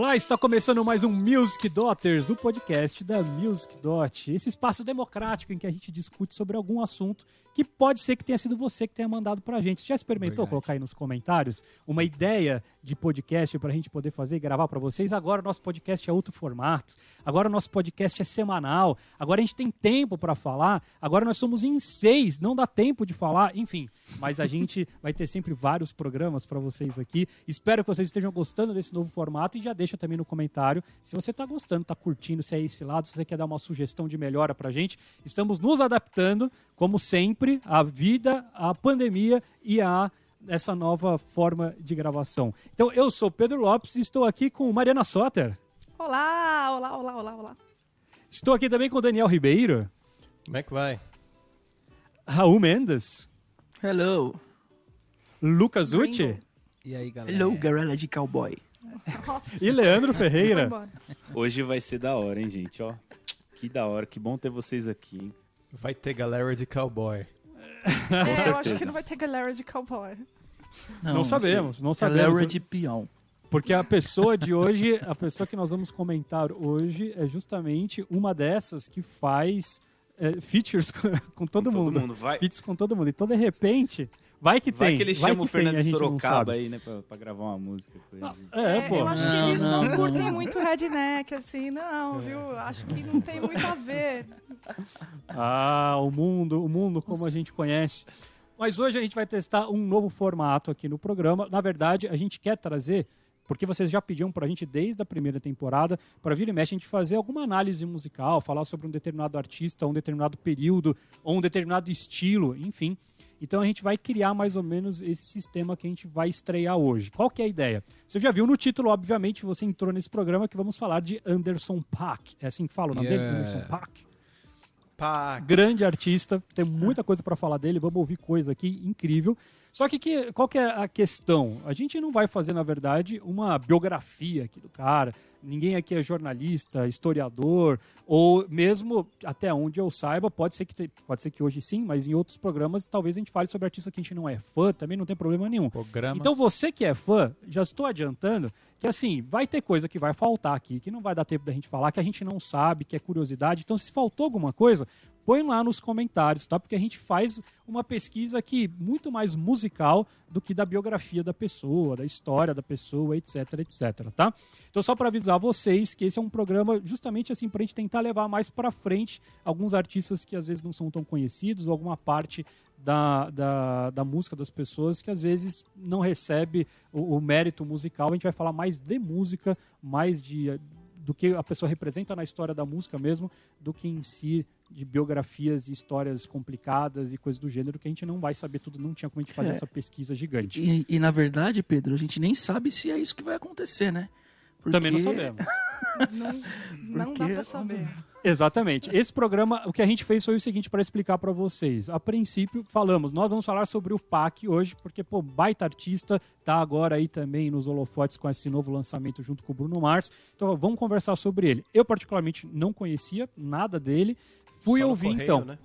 Olá, está começando mais um Music Daughters, o podcast da Music Dot. Esse espaço democrático em que a gente discute sobre algum assunto que pode ser que tenha sido você que tenha mandado pra gente. Já experimentou Verdade. colocar aí nos comentários uma ideia de podcast pra gente poder fazer e gravar pra vocês? Agora o nosso podcast é outro formato. Agora o nosso podcast é semanal. Agora a gente tem tempo pra falar. Agora nós somos em seis, não dá tempo de falar. Enfim, mas a gente vai ter sempre vários programas pra vocês aqui. Espero que vocês estejam gostando desse novo formato e já deixa também no comentário se você tá gostando, tá curtindo, se é esse lado, se você quer dar uma sugestão de melhora pra gente. Estamos nos adaptando, como sempre, à vida, à pandemia e a essa nova forma de gravação. Então, eu sou Pedro Lopes e estou aqui com Mariana Soter. Olá, olá, olá, olá, olá. Estou aqui também com Daniel Ribeiro, Como é que vai? Raul Mendes, Hello. Lucas. Ucci E aí, galera? Hello, galera de cowboy. Nossa, e Leandro Ferreira. Hoje vai ser da hora, hein, gente? Ó, que da hora, que bom ter vocês aqui. hein? Vai ter galera de cowboy. Com É, eu acho que não vai ter galera de cowboy. Não sabemos, não Galera sabemos. de peão. Porque a pessoa de hoje, a pessoa que nós vamos comentar hoje é justamente uma dessas que faz é, features com, com todo, Com mundo. Todo mundo vai. Feats com todo mundo. Então, de repente, vai que Vai tem. que eles vai chamam o que tem, Fernando a Sorocaba aí, né, pra, pra gravar uma música com ele. É, pô. eu acho que Não, eles não, não, curtem não. muito redneck, assim, não, viu? Acho que não tem muito a ver. Ah, o mundo, o mundo como a gente conhece. Mas hoje a gente vai testar um novo formato aqui no programa. Na verdade, a gente quer trazer, porque vocês já pediam pra gente desde a primeira temporada, para vir e mexe a gente fazer alguma análise musical, falar sobre um determinado artista, um determinado período, ou um determinado estilo, enfim. Então a gente vai criar mais ou menos esse sistema que a gente vai estrear hoje. Qual que é a ideia? Você já viu no título, obviamente, você entrou nesse programa que vamos falar de Anderson Paak. É assim que fala o nome dele? Yeah. Anderson Paak Pá, grande artista, tem muita coisa para falar dele, vamos ouvir coisa aqui incrível. Só que, que qual que é a questão? A gente não vai fazer, na verdade, uma biografia aqui do cara. Ninguém aqui é jornalista, historiador, ou mesmo, até onde eu saiba, pode ser que, pode ser que hoje sim, mas em outros programas talvez a gente fale sobre artista que a gente não é fã, também não tem problema nenhum. programas. Então você que é fã, já estou adiantando que assim, vai ter coisa que vai faltar aqui, que não vai dar tempo da gente falar, que a gente não sabe, que é curiosidade. Então se faltou alguma coisa, põe lá nos comentários, tá? Porque a gente faz uma pesquisa aqui muito mais musical do que da biografia da pessoa, da história da pessoa, etc, etc, tá? Então só para avisar vocês que esse é um programa justamente assim pra gente tentar levar mais para frente alguns artistas que às vezes não são tão conhecidos ou alguma parte da, da, da música das pessoas que às vezes não recebe o, o mérito musical. A gente vai falar mais de música, mais de do que a pessoa representa na história da música mesmo, do que em si de biografias e histórias complicadas e coisas do gênero que a gente não vai saber tudo, não tinha como a gente fazer É. essa pesquisa gigante. E, e, na verdade, Pedro, a gente nem sabe se é isso que vai acontecer, né? Porque- Também não sabemos. Não, não dá pra saber. Exatamente. Esse programa, o que a gente fez foi o seguinte para explicar para vocês. A princípio, falamos, nós vamos falar sobre o PAC hoje, porque, pô, baita artista, tá agora aí também nos holofotes com esse novo lançamento junto com o Bruno Mars. Então, vamos conversar sobre ele. Eu, particularmente, não conhecia nada dele. Fui Só ouvir, correio, então. né?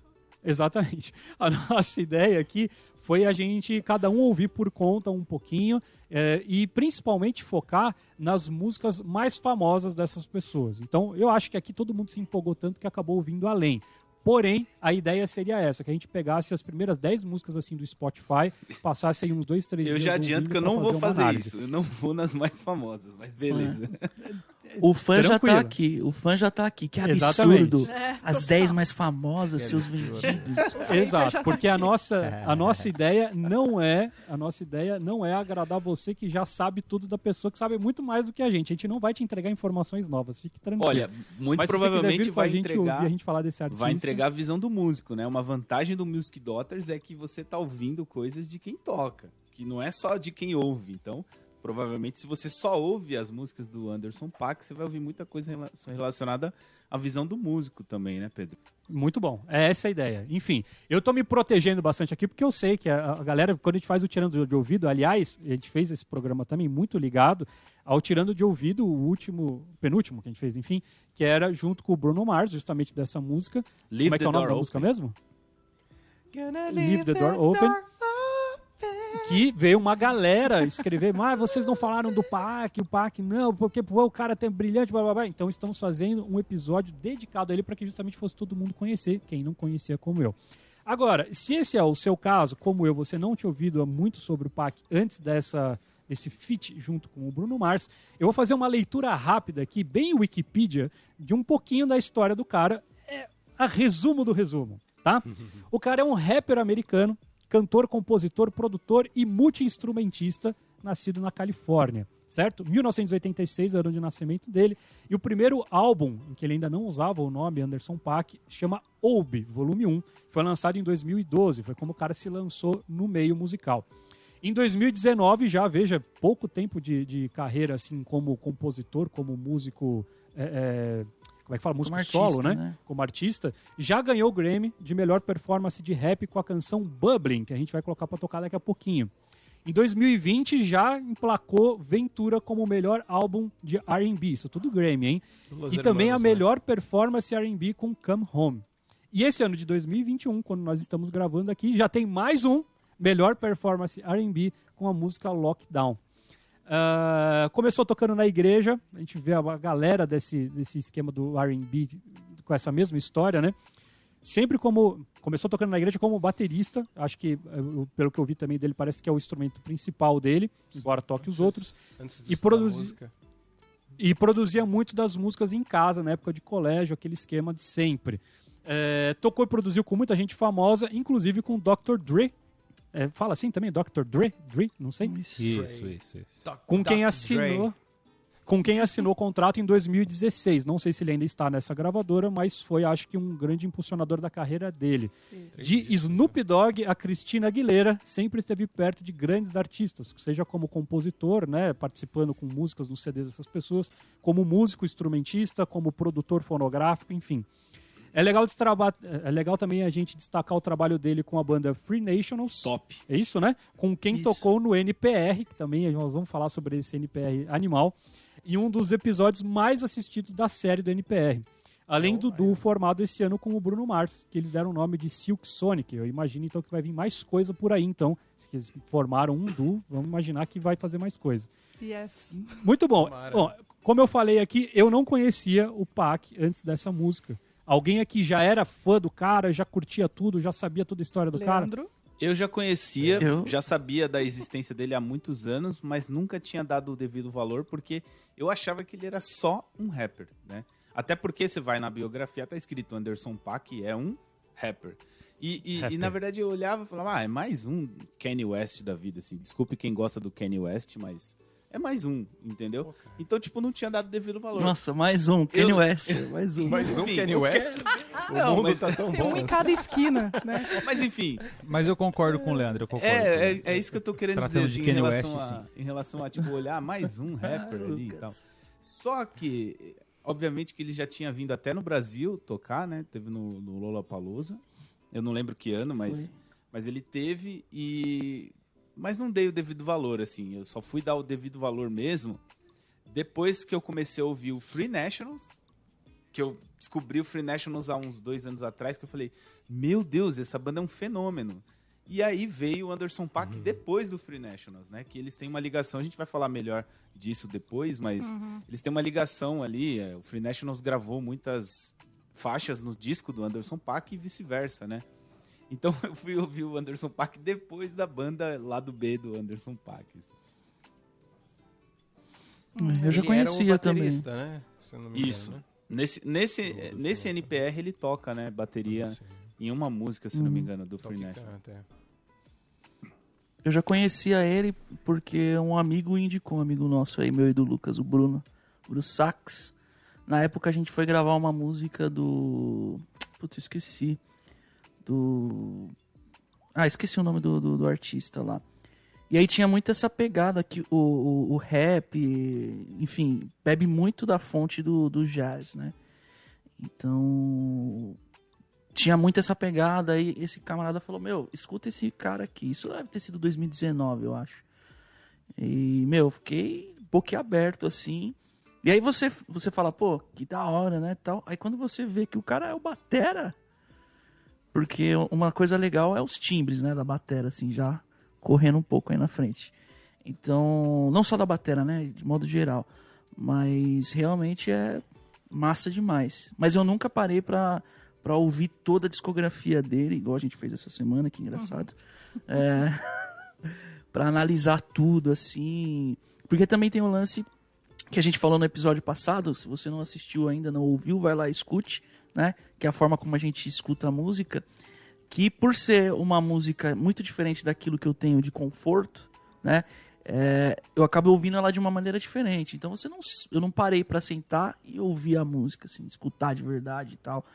Exatamente. A nossa ideia aqui foi a gente, cada um ouvir por conta um pouquinho eh, e principalmente focar nas músicas mais famosas dessas pessoas. Então, eu acho que aqui todo mundo se empolgou tanto que acabou ouvindo além. Porém, a ideia seria essa, que a gente pegasse as primeiras 10 músicas assim do Spotify, passasse aí uns dois, três Eu já adianto que eu não vou fazer análise. isso. Eu não vou nas mais famosas, mas beleza. O fã já Tranquilo. tá aqui. O fã já tá aqui. Que Exatamente. absurdo. É, As total. 10 mais famosas, Que seus absurdo. vendidos. Exato, porque a nossa, a nossa ideia não é, a nossa ideia não é agradar você que já sabe tudo da pessoa que sabe muito mais do que a gente. A gente não vai te entregar informações novas, fique tranquilo. Olha, muito Mas provavelmente vai gente entregar, ouvir a gente falar desse artista. vai entregar a visão do músico, né? Uma vantagem do Music Daughters é que você tá ouvindo coisas de quem toca, que não é só de quem ouve. Então, provavelmente, se você só ouve as músicas do Anderson Paak, você vai ouvir muita coisa rela- relacionada à visão do músico também, né, Pedro? Muito bom. É essa a ideia. Enfim, eu tô me protegendo bastante aqui porque eu sei que a, a galera, quando a gente faz o tirando de ouvido, aliás, a gente fez esse programa também muito ligado ao tirando de ouvido, o último, penúltimo que a gente fez, enfim, que era junto com o Bruno Mars, justamente dessa música. Leave Como é que é o nome da música mesmo? Leave the Door Open. Que veio uma galera escrever, mas vocês não falaram do Pac, o Pac não, porque pô, o cara tem brilhante, blá, blá, blá. Então estamos fazendo um episódio dedicado a ele para que justamente fosse todo mundo conhecer, quem não conhecia como eu. Agora, se esse é o seu caso, como eu, você não tinha ouvido muito sobre o Pac antes dessa desse feat junto com o Bruno Mars, eu vou fazer uma leitura rápida aqui, bem Wikipedia, de um pouquinho da história do cara, é a resumo do resumo, tá? O cara é um rapper americano, cantor, compositor, produtor e multi-instrumentista, nascido na Califórnia, certo? 1986, ano de nascimento dele, e o primeiro álbum, em que ele ainda não usava o nome Anderson Paak, chama Oube, volume 1, foi lançado em 2012, foi como o cara se lançou no meio musical. Em 2019, já veja, pouco tempo de, de carreira assim como compositor, como músico. é, é, como é que fala? Músico Como solo, artista, né? né? Como artista. Já ganhou o Grammy de melhor performance de rap com a canção Bubbling, que a gente vai colocar pra tocar daqui a pouquinho. Em 2020, já emplacou Ventura como o melhor álbum de R&B. Isso tudo Grammy, hein? Los e também a Hermanos, né? melhor performance R&B com Come Home. E esse ano de 2021, quando nós estamos gravando aqui, já tem mais um melhor performance R&B com a música Lockdown. Ah, começou tocando na igreja, a gente vê a galera desse, desse esquema do R&B com essa mesma história, né? Sempre como começou tocando na igreja como baterista, acho que eh, eu- pelo que eu vi também dele parece que é o instrumento principal dele, embora toque os outros. Antes de E estudar produzi- música. E produzia muito das músicas em casa, na época de colégio, aquele esquema de sempre. É, tocou e produziu com muita gente famosa, inclusive com Dr. Dre. É, fala assim também, Dr. Dre? Dre? Não sei. Isso. Isso, isso, isso. Com quem assinou. Com quem assinou o contrato em 2016. Não sei se ele ainda está nessa gravadora, mas foi, acho que, um grande impulsionador da carreira dele. De Snoop Dogg a Cristina Aguilera, sempre esteve perto de grandes artistas, seja como compositor, né, participando com músicas nos CDs dessas pessoas, como músico instrumentista, como produtor fonográfico, enfim. É legal, é legal também a gente destacar o trabalho dele com a banda Free Nationals. Top. É isso, né? Com quem Isso. tocou no NPR, que também nós vamos falar sobre esse NPR animal, e um dos episódios mais assistidos da série do NPR. Além do duo formado esse ano com o Bruno Mars, que eles deram o nome de Silk Sonic. Eu imagino então que vai vir mais coisa por aí, então. Se eles formaram um duo, vamos imaginar que vai fazer mais coisa. Yes. Muito bom. Bom, como eu falei aqui, eu não conhecia o Pac antes dessa música. Alguém aqui já era fã do cara, já curtia tudo, já sabia toda a história do cara? Leandro. Eu já conhecia, Eu- já sabia da existência dele há muitos anos, mas nunca tinha dado o devido valor porque eu achava que ele era só um rapper, né? Até porque você vai na biografia, tá escrito Anderson Paak é um rapper. E, e- Rapper. e, na verdade eu olhava e falava, ah, é mais um Kanye West da vida, assim. Desculpe quem gosta do Kanye West, mas é mais um, entendeu? Então, tipo, não tinha dado devido valor. Nossa, mais um. Kanye Eu- West. Mais um. Mais um Kanye West? O Não, mundo mas- tá tão Tem bom. um em assim. cada esquina, né? Mas enfim, Mas eu concordo com o Leandro, eu concordo. com É, é, é isso que eu tô querendo dizer, Tratando assim, de em, Kanye relação West, a, em relação a, tipo, olhar mais um rapper ali e tal. Lucas. Só que, obviamente que ele já tinha vindo até no Brasil tocar, né? Teve no, no Lollapalooza. Eu não lembro que ano, mas, Foi. mas ele teve e... Mas não dei o devido valor, assim. Eu só fui dar o devido valor mesmo depois que eu comecei a ouvir o Free Nationals, que eu descobri o Free Nationals há uns dois anos atrás, que eu falei, meu Deus, essa banda é um fenômeno. E aí veio o Anderson Paak depois do Free Nationals, né? Que eles têm uma ligação, a gente vai falar melhor disso depois, mas eles têm uma ligação ali. é, o Free Nationals gravou muitas faixas no disco do Anderson Paak e vice-versa, né? Então eu fui ouvir o Anderson Paak depois da banda lá do B do Anderson Paak. assim. Eu já Ele conhecia era um também. baterista, né? Se eu não me engano, Isso. né? Nesse, nesse, Do- do nesse NPR ele toca, né? Bateria Sim. em uma música, se não me Uhum. engano, do Free National. é. Eu já conhecia ele porque um amigo indicou, um amigo nosso aí, meu e do Lucas, o Bruno, Bruno Sax. Na época a gente foi gravar uma música do. Putz, eu esqueci. Do. Ah, esqueci o nome do, do, do artista lá. E aí tinha muito essa pegada que o, o, o rap, enfim, bebe muito da fonte do, do jazz, né? Então, tinha muito essa pegada aí esse camarada falou, meu, escuta esse cara aqui. Isso deve ter sido 2019, eu acho. E, meu, eu fiquei boquiaberto assim. E aí você, você fala, pô, que da hora, né, tal. Aí quando você vê que o cara é o batera, porque uma coisa legal é os timbres, né, da batera, assim, já correndo um pouco aí na frente. Então, não só da batera, né? De modo geral. Mas realmente é massa demais. Mas eu nunca parei pra, pra ouvir toda a discografia dele, igual a gente fez essa semana, que engraçado. É, pra analisar tudo, assim. Porque também tem um lance que a gente falou no episódio passado. Se você não assistiu ainda, não ouviu, vai lá e escute, né? Que é a forma como a gente escuta a música. Que por ser uma música muito diferente daquilo que eu tenho de conforto, né? é, eu acabo ouvindo ela de uma maneira diferente. Então você não, eu não parei para sentar e ouvir a música, assim, escutar de verdade e tal,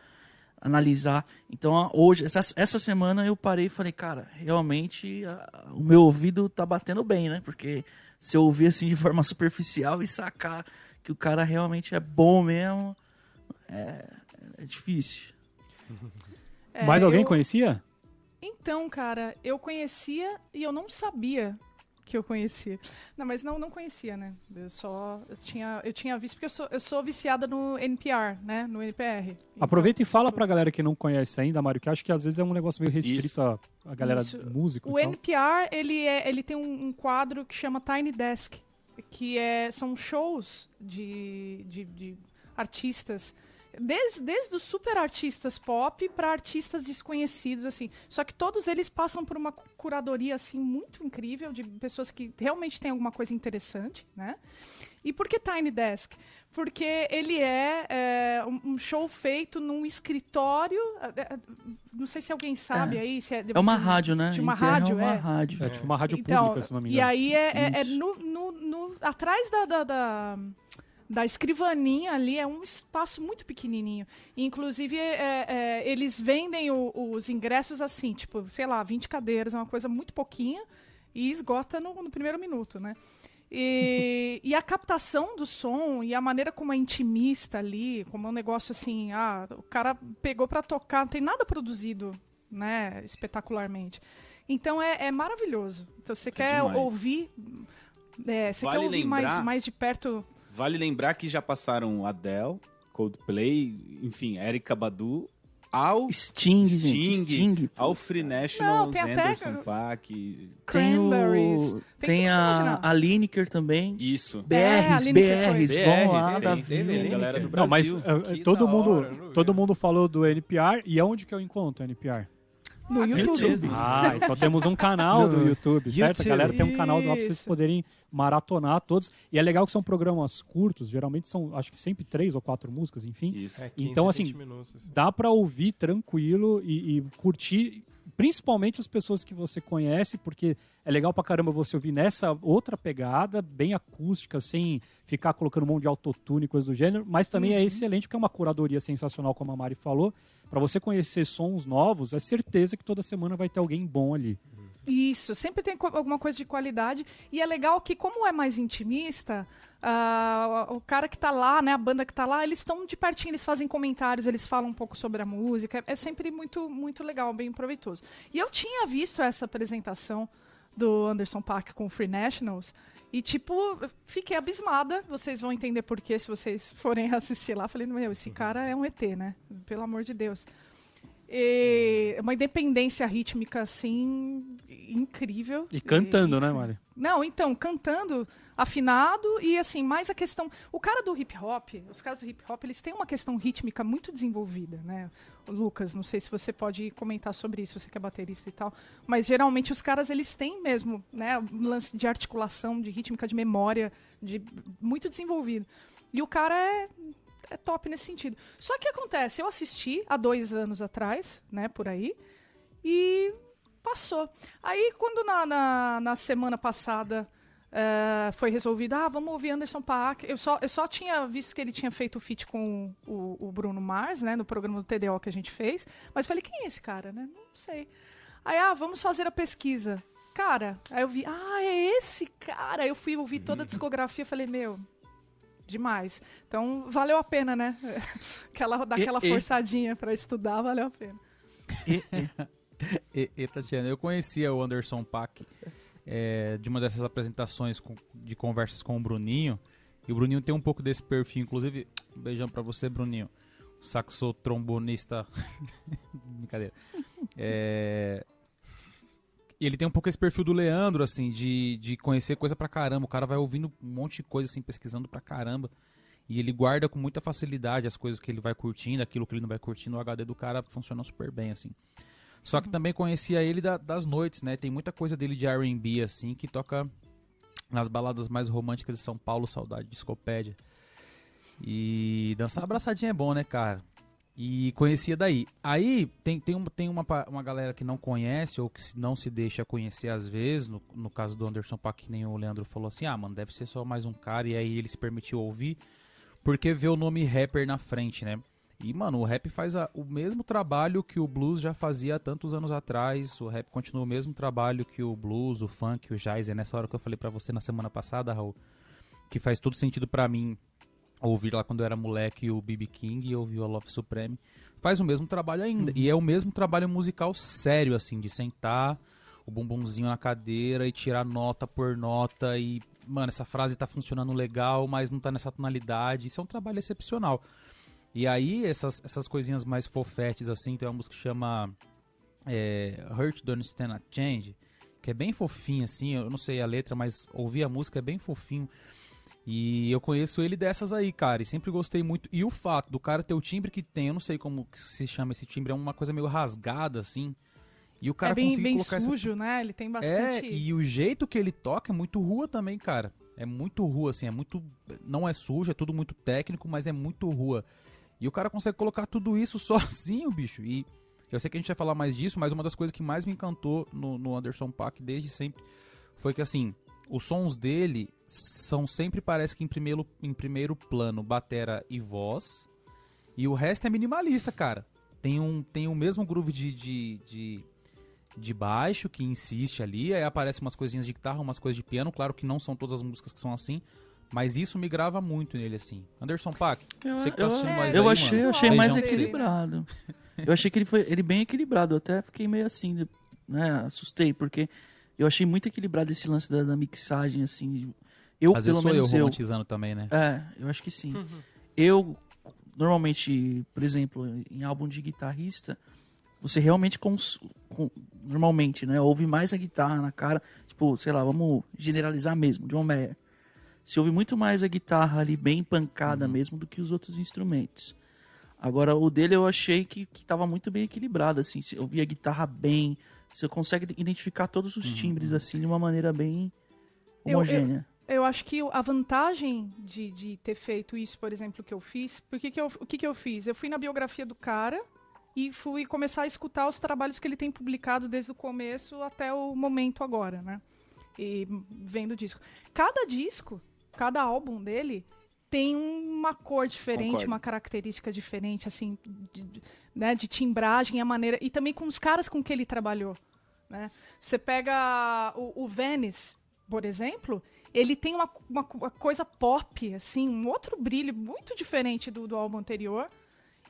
analisar. Então hoje, essa, essa semana eu parei e falei, cara, realmente a- o meu ouvido tá batendo bem, né? Porque se eu ouvir assim de forma superficial e sacar que o cara realmente é bom mesmo, é, é difícil. É, Mais alguém eu- conhecia? Então, cara, eu conhecia e eu não sabia que eu conhecia. Não, mas não, não conhecia, né? Eu só eu tinha, eu tinha visto porque eu sou, eu sou viciada no NPR, né? No NPR. Então, Aproveita e fala tipo, pra galera que não conhece ainda, Mário, que eu acho que às vezes é um negócio meio restrito Isso. a, a galera Isso. músico O e tal. NPR, ele, é, ele tem um, um quadro que chama Tiny Desk, que é, são shows de, de, de artistas, desde, desde os super artistas pop para artistas desconhecidos, assim. Só que todos eles passam por uma curadoria, assim, muito incrível, de pessoas que realmente têm alguma coisa interessante, né? E por que Tiny Desk? Porque ele é, é, um show feito num escritório. é, é, Não sei se alguém sabe aí. Se é, É uma de- rádio, né? De uma NPR rádio, é uma é. rádio. É tipo uma rádio Então, pública, se não me E engano. aí é, é- é no, no- no- atrás da, da, da, da escrivaninha ali é um espaço muito pequenininho. Inclusive, é- é, eles vendem o- os ingressos assim, tipo, sei lá, 20 cadeiras, é uma coisa muito pouquinha e esgota no, no primeiro minuto, né? E, e a captação do som e a maneira como é intimista ali, como é um negócio assim, ah, o cara pegou pra tocar, não tem nada produzido, né, espetacularmente. Então é, é maravilhoso. Então você quer demais. ouvir, é, você Vale quer ouvir mais, mais de perto. Vale lembrar que já passaram Adele, Coldplay, enfim, Erika Badu, ao Sting, gente. Sting, Sting. ao Free National, Não, tem até- Anderson Paak. Tem, Cranberries. o, Tem tem, você a, a Lineker também. Isso. É, BRs, Lineker BRs, vão lá, Davi. tem, tem, galera do Não, mas Brasil. eh, Que todo mundo, hora, todo mundo falou do NPR e aonde que eu encontro o NPR? No YouTube. YouTube. Ah, então temos um canal do No YouTube, certo? A YouTube. galera tem um canal lá pra vocês poderem maratonar todos. E é legal que são programas curtos, geralmente são, acho que sempre três ou quatro músicas, enfim. Isso. É, 15, Então, assim, 20 minutos, assim. Dá pra ouvir tranquilo e, e curtir, principalmente as pessoas que você conhece, porque é legal pra caramba você ouvir nessa outra pegada, bem acústica, sem ficar colocando um monte de autotune e coisa do gênero, mas também é excelente porque é uma curadoria sensacional, como a Mari falou. Pra você conhecer sons novos, é certeza que toda semana vai ter alguém bom ali. Isso, sempre tem alguma coisa de qualidade. E é legal que, como é mais intimista, ah, o cara que tá lá, né, a banda que tá lá, eles estão de pertinho, eles fazem comentários, eles falam um pouco sobre a música. É sempre muito, muito legal, bem proveitoso. E eu tinha visto essa apresentação do Anderson Paak com o Free Nationals. E, tipo, fiquei abismada. Vocês vão entender por quê se vocês forem assistir lá. Falei, meu, esse cara é um ET, né? Pelo amor de Deus. E uma independência rítmica, assim, incrível. E cantando, né, enfim. Mari? Não, então, cantando afinado e, assim, mais a questão... O cara do hip hop, os caras do hip hop, eles têm uma questão rítmica muito desenvolvida, né? O Lucas, não sei se você pode comentar sobre isso, você que é baterista e tal, mas geralmente os caras, eles têm mesmo, né, um lance de articulação, de rítmica, de memória, de muito desenvolvido. E o cara é é top nesse sentido. Só que acontece, eu assisti há dois anos atrás, né, por aí, e passou. Aí, quando na, na, na semana passada eh, foi resolvido, ah, vamos ouvir Anderson Paak, eu só, eu só tinha visto que ele tinha feito o feat com o, o Bruno Mars, né, no programa do TDO que a gente fez, mas falei, quem é esse cara, né? Não sei. Aí, ah, vamos fazer a pesquisa. Cara, aí eu vi, ah, é esse cara. Aí eu fui ouvir toda a discografia, falei, meu, demais. Então, valeu a pena, né? Aquela, daquela E- e- forçadinha pra estudar, valeu a pena. E- Tatiana, eu conhecia o Anderson Paak é, de uma dessas apresentações com- de conversas com o Bruninho. E o Bruninho tem um pouco desse perfil. Inclusive, um beijão pra você, Bruninho. O saxo trombonista. Brincadeira. É, ele tem um pouco esse perfil do Leandro, assim, de, de conhecer coisa pra caramba. O cara vai ouvindo um monte de coisa, assim, pesquisando pra caramba. E ele guarda com muita facilidade as coisas que ele vai curtindo, aquilo que ele não vai curtindo. O HD do cara funciona super bem, assim. Só que também conhecia ele da- das noites, né? Tem muita coisa dele de R&B, assim, que toca nas baladas mais românticas de São Paulo, saudade, discopédia. E dançar abraçadinha é bom, né, cara? E conhecia daí. Aí tem, tem, um, tem uma, uma galera que não conhece ou que não se deixa conhecer às vezes. No, no caso do Anderson Paak, que nem o Leandro falou assim: ah, mano, deve ser só mais um cara. E aí ele se permitiu ouvir porque vê o nome rapper na frente, né? E, mano, o rap faz a- o mesmo trabalho que o blues já fazia há tantos anos atrás. O rap continua o mesmo trabalho que o blues, o funk, o jazz. É nessa hora que eu falei pra você na semana passada, Raul, que faz todo sentido pra mim ouvir lá quando eu era moleque o B.B. King e ouvir o Love Supreme. Faz o mesmo trabalho ainda. E é o mesmo trabalho musical sério, assim, de sentar o bumbumzinho na cadeira e tirar nota por nota e, mano, essa frase tá funcionando legal, mas não tá nessa tonalidade. Isso é um trabalho excepcional. E aí, essas, essas coisinhas mais fofetes, assim, tem uma música que chama é, Hurt Don't Stand a Change, que é bem fofinho, assim, eu não sei a letra, mas ouvir a música é bem fofinho. E eu conheço ele dessas aí, cara, e sempre gostei muito. E o fato do cara ter o timbre que tem, eu não sei como se chama esse timbre, é uma coisa meio rasgada, assim. E o cara é bem, bem colocar essa sujo, né? Ele tem é, bastante. e o jeito que ele toca é muito rua também, cara. É muito rua, assim, é muito. Não é sujo, é tudo muito técnico, mas é muito rua. E o cara consegue colocar tudo isso sozinho, bicho. E eu sei que a gente vai falar mais disso, mas uma das coisas que mais me encantou no, no Anderson Paak desde sempre foi que, assim, os sons dele são sempre, parece que em primeiro, em primeiro plano, batera e voz. E o resto é minimalista, cara. Tem um, tem o mesmo groove de, de, de, de baixo que insiste ali. Aí aparecem umas coisinhas de guitarra, umas coisas de piano. Claro que não são todas as músicas que são assim. Mas isso me grava muito nele, assim. Anderson Paak, Eu, você que tá eu- assistindo É, mais eu aí, achei, mano. eu achei mais equilibrado. Eu achei que ele foi ele bem equilibrado. Eu até fiquei meio assim, né? Assustei, porque eu achei muito equilibrado esse lance da, da mixagem, assim. Eu, Às pelo vezes sou eu menos eu. romantizando também, né? É, eu acho que sim. Eu, normalmente, por exemplo, em álbum de guitarrista, você realmente, cons- com- normalmente, né, ouve mais a guitarra na cara. Tipo, sei lá, vamos generalizar mesmo, John Mayer. Você ouve muito mais a guitarra ali bem pancada mesmo do que os outros instrumentos. Agora, o dele eu achei que, que tava muito bem equilibrado, assim. Você ouvia a guitarra bem, você consegue identificar todos os timbres, assim, de uma maneira bem Eu- eu- homogênea. Eu acho que a vantagem de, de ter feito isso, por exemplo, que eu fiz, porque que eu, o que, que eu fiz? Eu fui na biografia do cara e fui começar a escutar os trabalhos que ele tem publicado desde o começo até o momento agora, né? E vendo o disco. Cada disco, cada álbum dele tem uma cor diferente, Concordo. uma característica diferente, assim, de, né, de timbragem, a maneira. E também com os caras com que ele trabalhou. Né? Você pega o, o Venice, por exemplo, ele tem uma, uma uma coisa pop, assim, um outro brilho muito diferente do, do álbum anterior.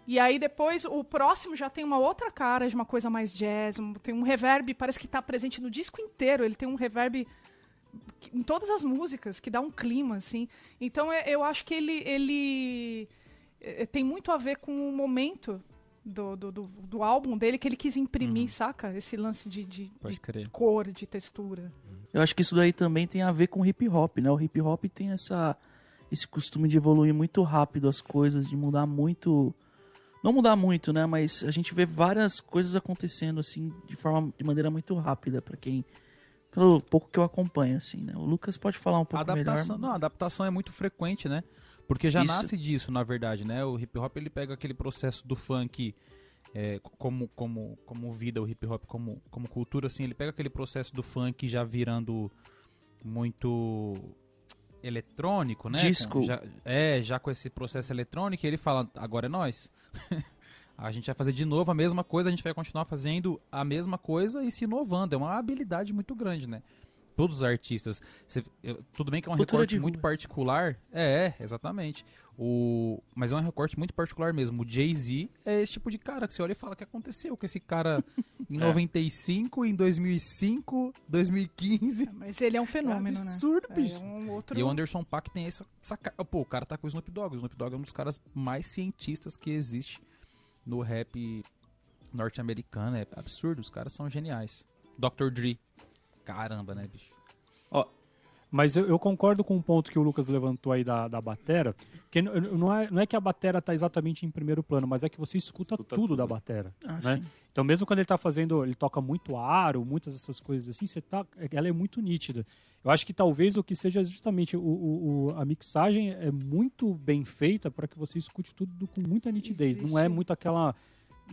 E aí depois o próximo já tem uma outra cara de uma coisa mais jazz, tem um reverb, parece que está presente no disco inteiro, ele tem um reverb em todas as músicas que dá um clima assim. Então é- eu acho que ele ele é, tem muito a ver com o momento do, do, do, do álbum dele que ele quis imprimir, saca? Esse lance de, de, de cor, de textura. Eu acho que isso daí também tem a ver com hip hop, né? O hip hop tem essa esse costume de evoluir muito rápido as coisas, de mudar muito, não mudar muito, né? Mas a gente vê várias coisas acontecendo assim de forma de maneira muito rápida para quem pelo pouco que eu acompanho assim, né? O Lucas pode falar um A pouco adaptação, melhor. não, a adaptação é muito frequente, né? Porque já Isso. nasce disso, na verdade, né? O hip hop ele pega aquele processo do funk é, como como como vida, o hip hop como como cultura, assim, ele pega aquele processo do funk já virando muito eletrônico, né? Disco. Já- é, já com esse processo eletrônico, e ele fala, agora é nós. a gente vai fazer de novo a mesma coisa, a gente vai continuar fazendo a mesma coisa e se inovando. É uma habilidade muito grande, né? Todos os artistas. Cê- eu- tudo bem que é um Cultura recorte muito particular. É, é, exatamente. O, mas é um recorte muito particular mesmo. O Jay-Z é esse tipo de cara que você olha e fala: o que aconteceu com esse cara em É. 95, em 2005, 2015? Mas ele é um fenômeno, É né? absurdo, É bicho. um outro... E o Anderson Paak tem essa, essa cara. Pô, o cara tá com o Snoop Dogg. O Snoop Dogg é um dos caras mais cientistas que existe no rap norte-americano. É absurdo, os caras são geniais. Dr. Dre. Caramba, né, bicho? Mas eu, eu concordo com o ponto que o Lucas levantou aí da, da batera, que não é, não é que a batera tá exatamente em primeiro plano, mas é que você escuta, Escuta tudo, tudo. da batera. Ah, né? sim. Então mesmo quando ele tá fazendo, ele toca muito aro, muitas dessas coisas assim, você tá, ela é muito nítida. Eu acho que talvez o que seja justamente o, o- o- a mixagem é muito bem feita para que você escute tudo com muita nitidez. Não é Existe- muito aquela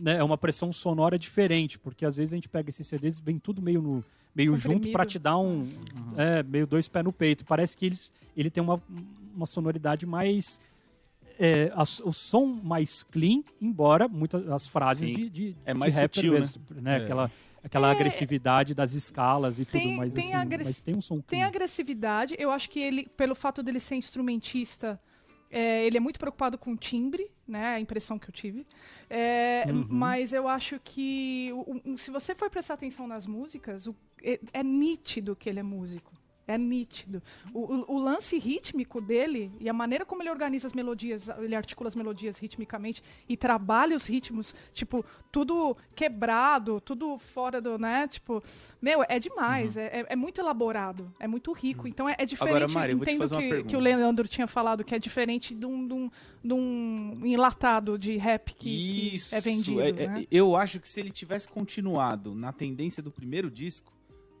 né, é uma pressão sonora diferente, porque às vezes a gente pega esses CDs vem tudo meio no meio junto para te dar um é, meio dois pés no peito. Parece que eles, ele tem uma, uma sonoridade mais é, a- o som mais clean, embora muitas as frases de, de, É de mais rapper sutil, né? mesmo, né? É. Aquela, aquela É. agressividade das escalas e Tem- tudo mais tem assim. agressi- Mas tem um som Tem clean. agressividade. Eu acho que ele, pelo fato dele ser instrumentista, é, ele é muito preocupado com o timbre, né? A impressão que eu tive. É, Uhum. Mas eu acho que o- o- se você for prestar atenção nas músicas, o- é, é nítido que ele é músico. É nítido. O, o- o lance rítmico dele e a maneira como ele organiza as melodias, ele articula as melodias ritmicamente e trabalha os ritmos, tipo, tudo quebrado, tudo fora do, né? Tipo, meu, é demais. Uhum. É, é- é muito elaborado, é muito rico. Então é, é diferente. Agora, Mari, eu vou te Entendo que, que o Leandro tinha falado que é diferente de um, de um, de um enlatado de rap que, que Isso. é vendido. é- né? é- eu acho que se ele tivesse continuado na tendência do primeiro disco,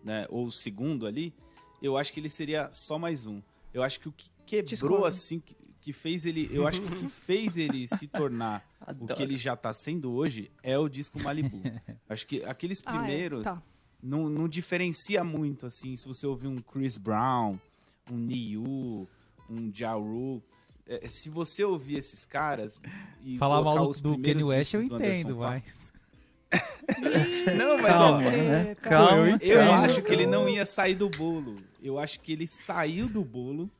né, ou o segundo ali, eu acho que ele seria só mais um. Eu acho que o que quebrou assim, que, que fez ele, eu acho que o que fez ele se tornar o que ele já tá sendo hoje é o disco Malibu. acho que aqueles Ah, é, primeiros tá. não, não diferencia muito, assim, se você ouvir um Chris Brown, um Niu, um Ja Rule. É, se você ouvir esses caras e Falar mal os do primeiros Kanye West eu do entendo, mas... Não, mas Calma, ó, né? Calma. eu calma. acho que ele não ia sair do bolo. Eu acho que ele saiu do bolo,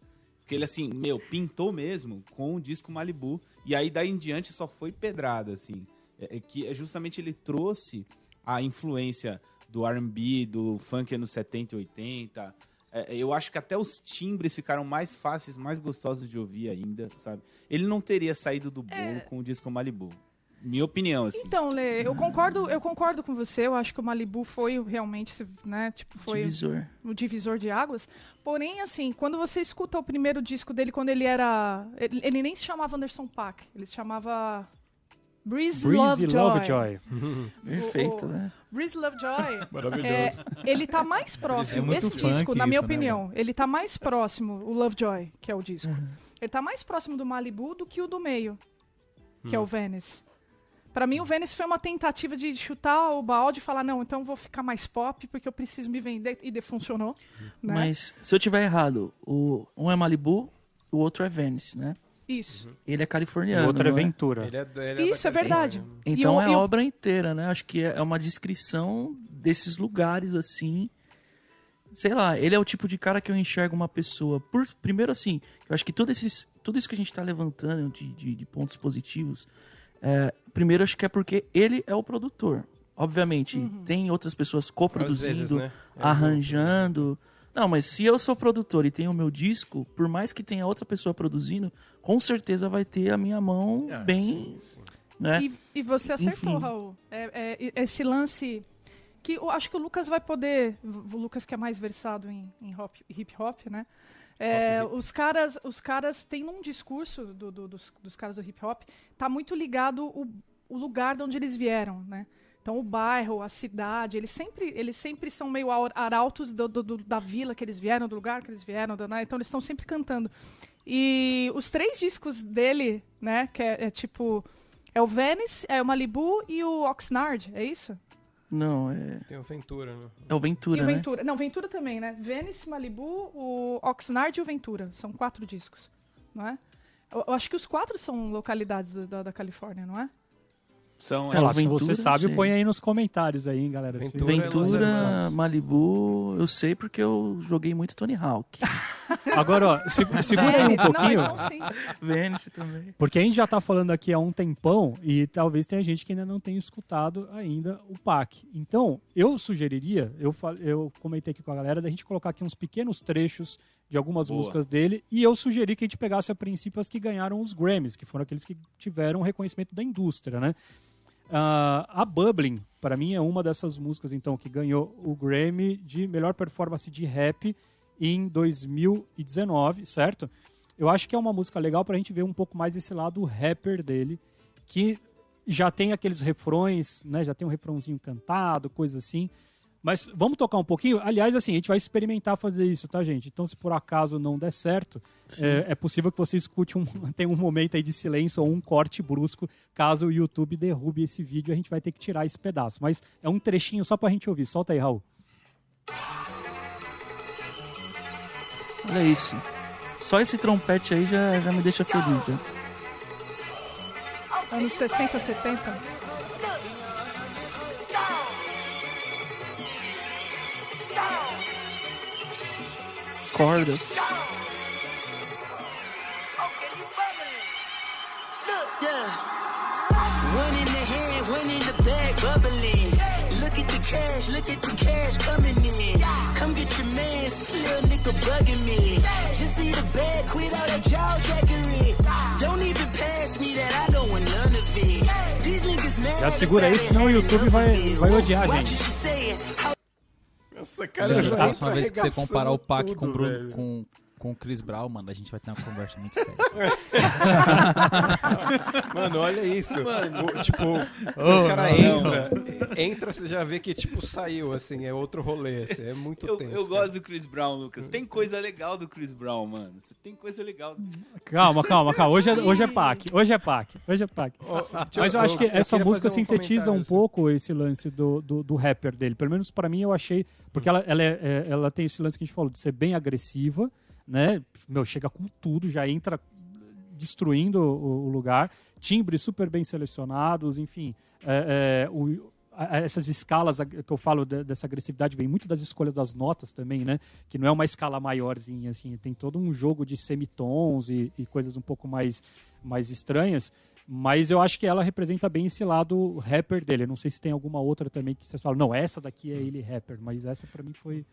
porque ele assim, meu, pintou mesmo com o disco Malibu e aí daí em diante só foi pedrada assim. É, é que é justamente ele trouxe a influência do R&B, do funk anos 70 e 80. É, eu acho que até os timbres ficaram mais fáceis, mais gostosos de ouvir ainda, sabe? Ele não teria saído do bolo com o disco Malibu. Minha opinião, assim. Então, Lê, eu concordo, eu concordo com você. Eu acho que o Malibu foi realmente, né, tipo, foi Divisor. o divisor de águas. Porém, assim, quando você escuta o primeiro disco dele, quando ele era. Ele, ele nem se chamava Anderson Paak, ele se chamava. Breeze, Breezy Lovejoy. Lovejoy. Perfeito, o- né? Breeze Lovejoy. Maravilhoso. É, ele tá mais próximo. É esse disco, na minha isso, né, opinião, ele tá mais próximo, o Lovejoy, que é o disco. Uhum. Ele tá mais próximo do Malibu do que o do meio, que Hum. é o Venice. Pra mim, o Venice foi uma tentativa de chutar o balde e falar: não, então eu vou ficar mais pop porque eu preciso me vender. E de- funcionou. Né? Mas se eu tiver errado, o, um é Malibu, o outro é Venice, né? Isso. Ele é O californiano. outro é não é? Ventura. Ele é, ele Isso, é da verdade. Então E o- é e a o- obra inteira, né? Acho que é é uma descrição desses lugares, assim. Sei lá, ele é o tipo de cara que eu enxergo uma pessoa. Por, primeiro, assim, eu acho que tudo, esses, tudo isso que a gente tá levantando de, de, de pontos positivos, é, primeiro acho que é porque ele é o produtor. Obviamente, Uhum. tem outras pessoas coproduzindo, vezes, né? É, arranjando. Não, mas se eu sou produtor e tenho o meu disco, por mais que tenha outra pessoa produzindo, com certeza vai ter a minha mão Ah, bem, sim, sim. né? E, e você acertou, Enfim. Raul. É, é, esse lance que eu acho que o Lucas vai poder. O Lucas que é mais versado em, em hop- hip hop, né? É, os caras, os caras têm um discurso do- do- dos, dos caras do hip hop, tá muito ligado o, o lugar de onde eles vieram, né? Então o bairro, a cidade, eles sempre, eles sempre são meio ar- arautos do- do- da vila que eles vieram, do lugar que eles vieram, do- né? então eles estão sempre cantando. E os três discos dele, né, que é, é tipo é o Venice, é o Malibu e o Oxnard, é isso? Não, é, Tem o Ventura, né? é o Ventura, e o né? Ventura. Não, Ventura também, né? Venice, Malibu, o Oxnard e o Ventura. São quatro discos, não é? Eu, eu acho que os quatro são localidades da- da, da Califórnia, não é? São, É lá, se Ventura, você sabe, sei. põe aí nos comentários aí, hein, galera. Ventura. Ventura, Angeles. Malibu, eu sei porque eu joguei muito Tony Hawk. Agora, ó, se- segura aí um não, pouquinho. sim. Vênice também. Porque a gente já tá falando aqui há um tempão e talvez tenha gente que ainda não tenha escutado ainda o PAC. Então, eu sugeriria, eu, eu comentei aqui com a galera, da gente colocar aqui uns pequenos trechos de algumas Boa. músicas dele e eu sugeri que a gente pegasse a princípio as que ganharam os Grammys, que foram aqueles que tiveram reconhecimento da indústria, né? Ah, a Bubbling, Para mim é uma dessas músicas então que ganhou o Grammy de melhor performance de rap em 2019, certo? Eu acho que é uma música legal pra gente ver um pouco mais esse lado rapper dele, que já tem aqueles refrões, né? Já tem um refrãozinho cantado, coisa assim. Mas vamos tocar um pouquinho? Aliás, assim, a gente vai experimentar fazer isso, tá, gente? Então, se por acaso não der certo, é, é possível que você escute um, tem um momento aí de silêncio ou um corte brusco, caso o YouTube derrube esse vídeo, a gente vai ter que tirar esse pedaço. Mas é um trechinho só pra gente ouvir. Solta aí, Raul. Olha isso. Só esse trompete aí já, já me deixa feliz. né? Anos 60, 70. Cash, look at the cash coming in. Come get your man, this little nigga bugging me. Just bag, quit jaw jackery. Don't even pass me that, I don't want none of it. These niggas mad. Já segura aí, senão o YouTube vai, vai odiar gente. Nossa, cara, já a próxima vez que você comparar o Pac com, o tudo, Bruno- velho. com, com o Chris Brown, mano, a gente vai ter uma conversa muito séria. Mano, olha isso. O- tipo, o cara entra, entra, você já vê que, tipo, saiu, assim, é outro rolê, assim, é muito Eu, tenso. eu cara. gosto do Chris Brown, Lucas. Tem coisa legal do Chris Brown, mano. Você tem coisa legal. Calma, calma, calma. Hoje é, hoje é PAC. Hoje é PAC. Hoje é PAC. Deixa Mas eu acho que essa queria música um sintetiza um assim. pouco esse lance do, do, do rapper dele. Pelo menos pra mim eu achei. Porque ela, ela, é- é- ela tem esse lance que a gente falou de ser bem agressiva, né? Meu, chega com tudo, já entra destruindo o, o lugar. Timbres super bem selecionados, enfim. É, é, o- essas escalas que eu falo de- dessa agressividade vem muito das escolhas das notas também, né? Que não é uma escala maiorzinha, assim. Tem todo um jogo de semitons e, e coisas um pouco mais, mais estranhas. Mas eu acho que ela representa bem esse lado rapper dele. Eu não sei se tem alguma outra também que vocês falam, não, essa daqui é ele rapper, mas essa pra mim foi.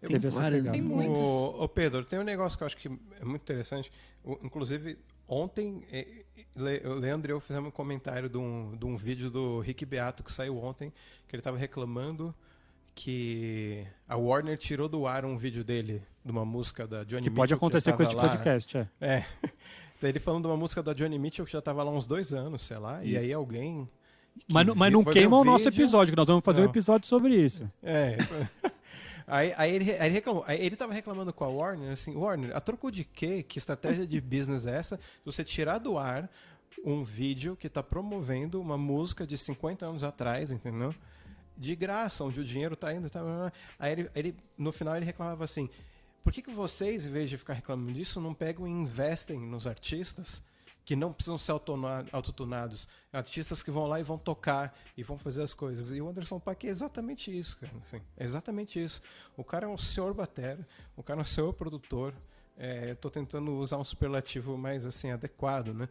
Tem teve essa várias, pegada. Tem muitos. Ô, ô, Pedro, tem um negócio que eu acho que é muito interessante. O- inclusive, ontem, Le- o Leandro e eu fizemos um comentário de um, de um vídeo do Rick Beato que saiu ontem, que ele estava reclamando que a Warner tirou do ar um vídeo dele, de uma música da Johnny Que pode acontecer já com este lá. podcast, é. É. Então, ele falando de uma música da Johnny Mitchell que já estava lá uns dois anos, sei lá, e Isso. aí alguém... que Mas, não- mas não queima o nosso episódio, que nós vamos fazer um Não. episódio sobre isso. É. Aí, aí, ele, aí ele reclamou. Aí ele tava reclamando com a Warner, assim, Warner, a troco de quê? Que estratégia de business é essa? Se você tirar do ar um vídeo que tá promovendo uma música de 50 anos atrás, entendeu? De graça, onde o dinheiro tá indo. Tá... Aí ele, ele- no final ele reclamava assim, por que, que vocês, em vez de ficar reclamando disso, não pegam e investem nos artistas que não precisam ser autotunados, artistas que vão lá e vão tocar e vão fazer as coisas. E o Anderson Paak é exatamente isso, cara. assim, é exatamente isso. O cara é um senhor batera, o cara é um senhor produtor. É, tô tentando usar um superlativo mais assim adequado, né,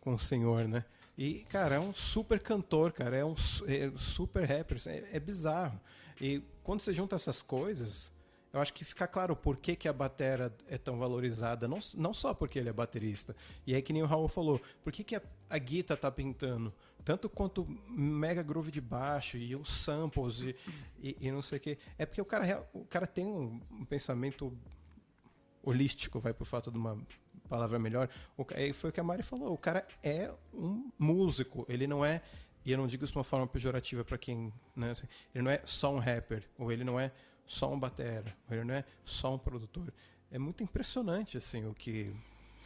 com o senhor, né? E cara, é um super cantor, cara, é um é super rapper, é, é bizarro. E quando você junta essas coisas, eu acho que fica claro por que, que a batera é tão valorizada, não, não só porque ele é baterista. E aí que nem o Raul falou, por que, que a, a guita tá pintando? Tanto quanto mega groove de baixo e os samples e, e, e não sei o que. É porque o cara, o cara tem um, um pensamento holístico, vai por falta de uma palavra melhor. O, foi o que a Mari falou, o cara é um músico, ele não é e eu não digo isso de uma forma pejorativa para quem, né, assim, ele não é só um rapper, ou ele não é só um batera, ou ele não é só um produtor. É muito impressionante assim o que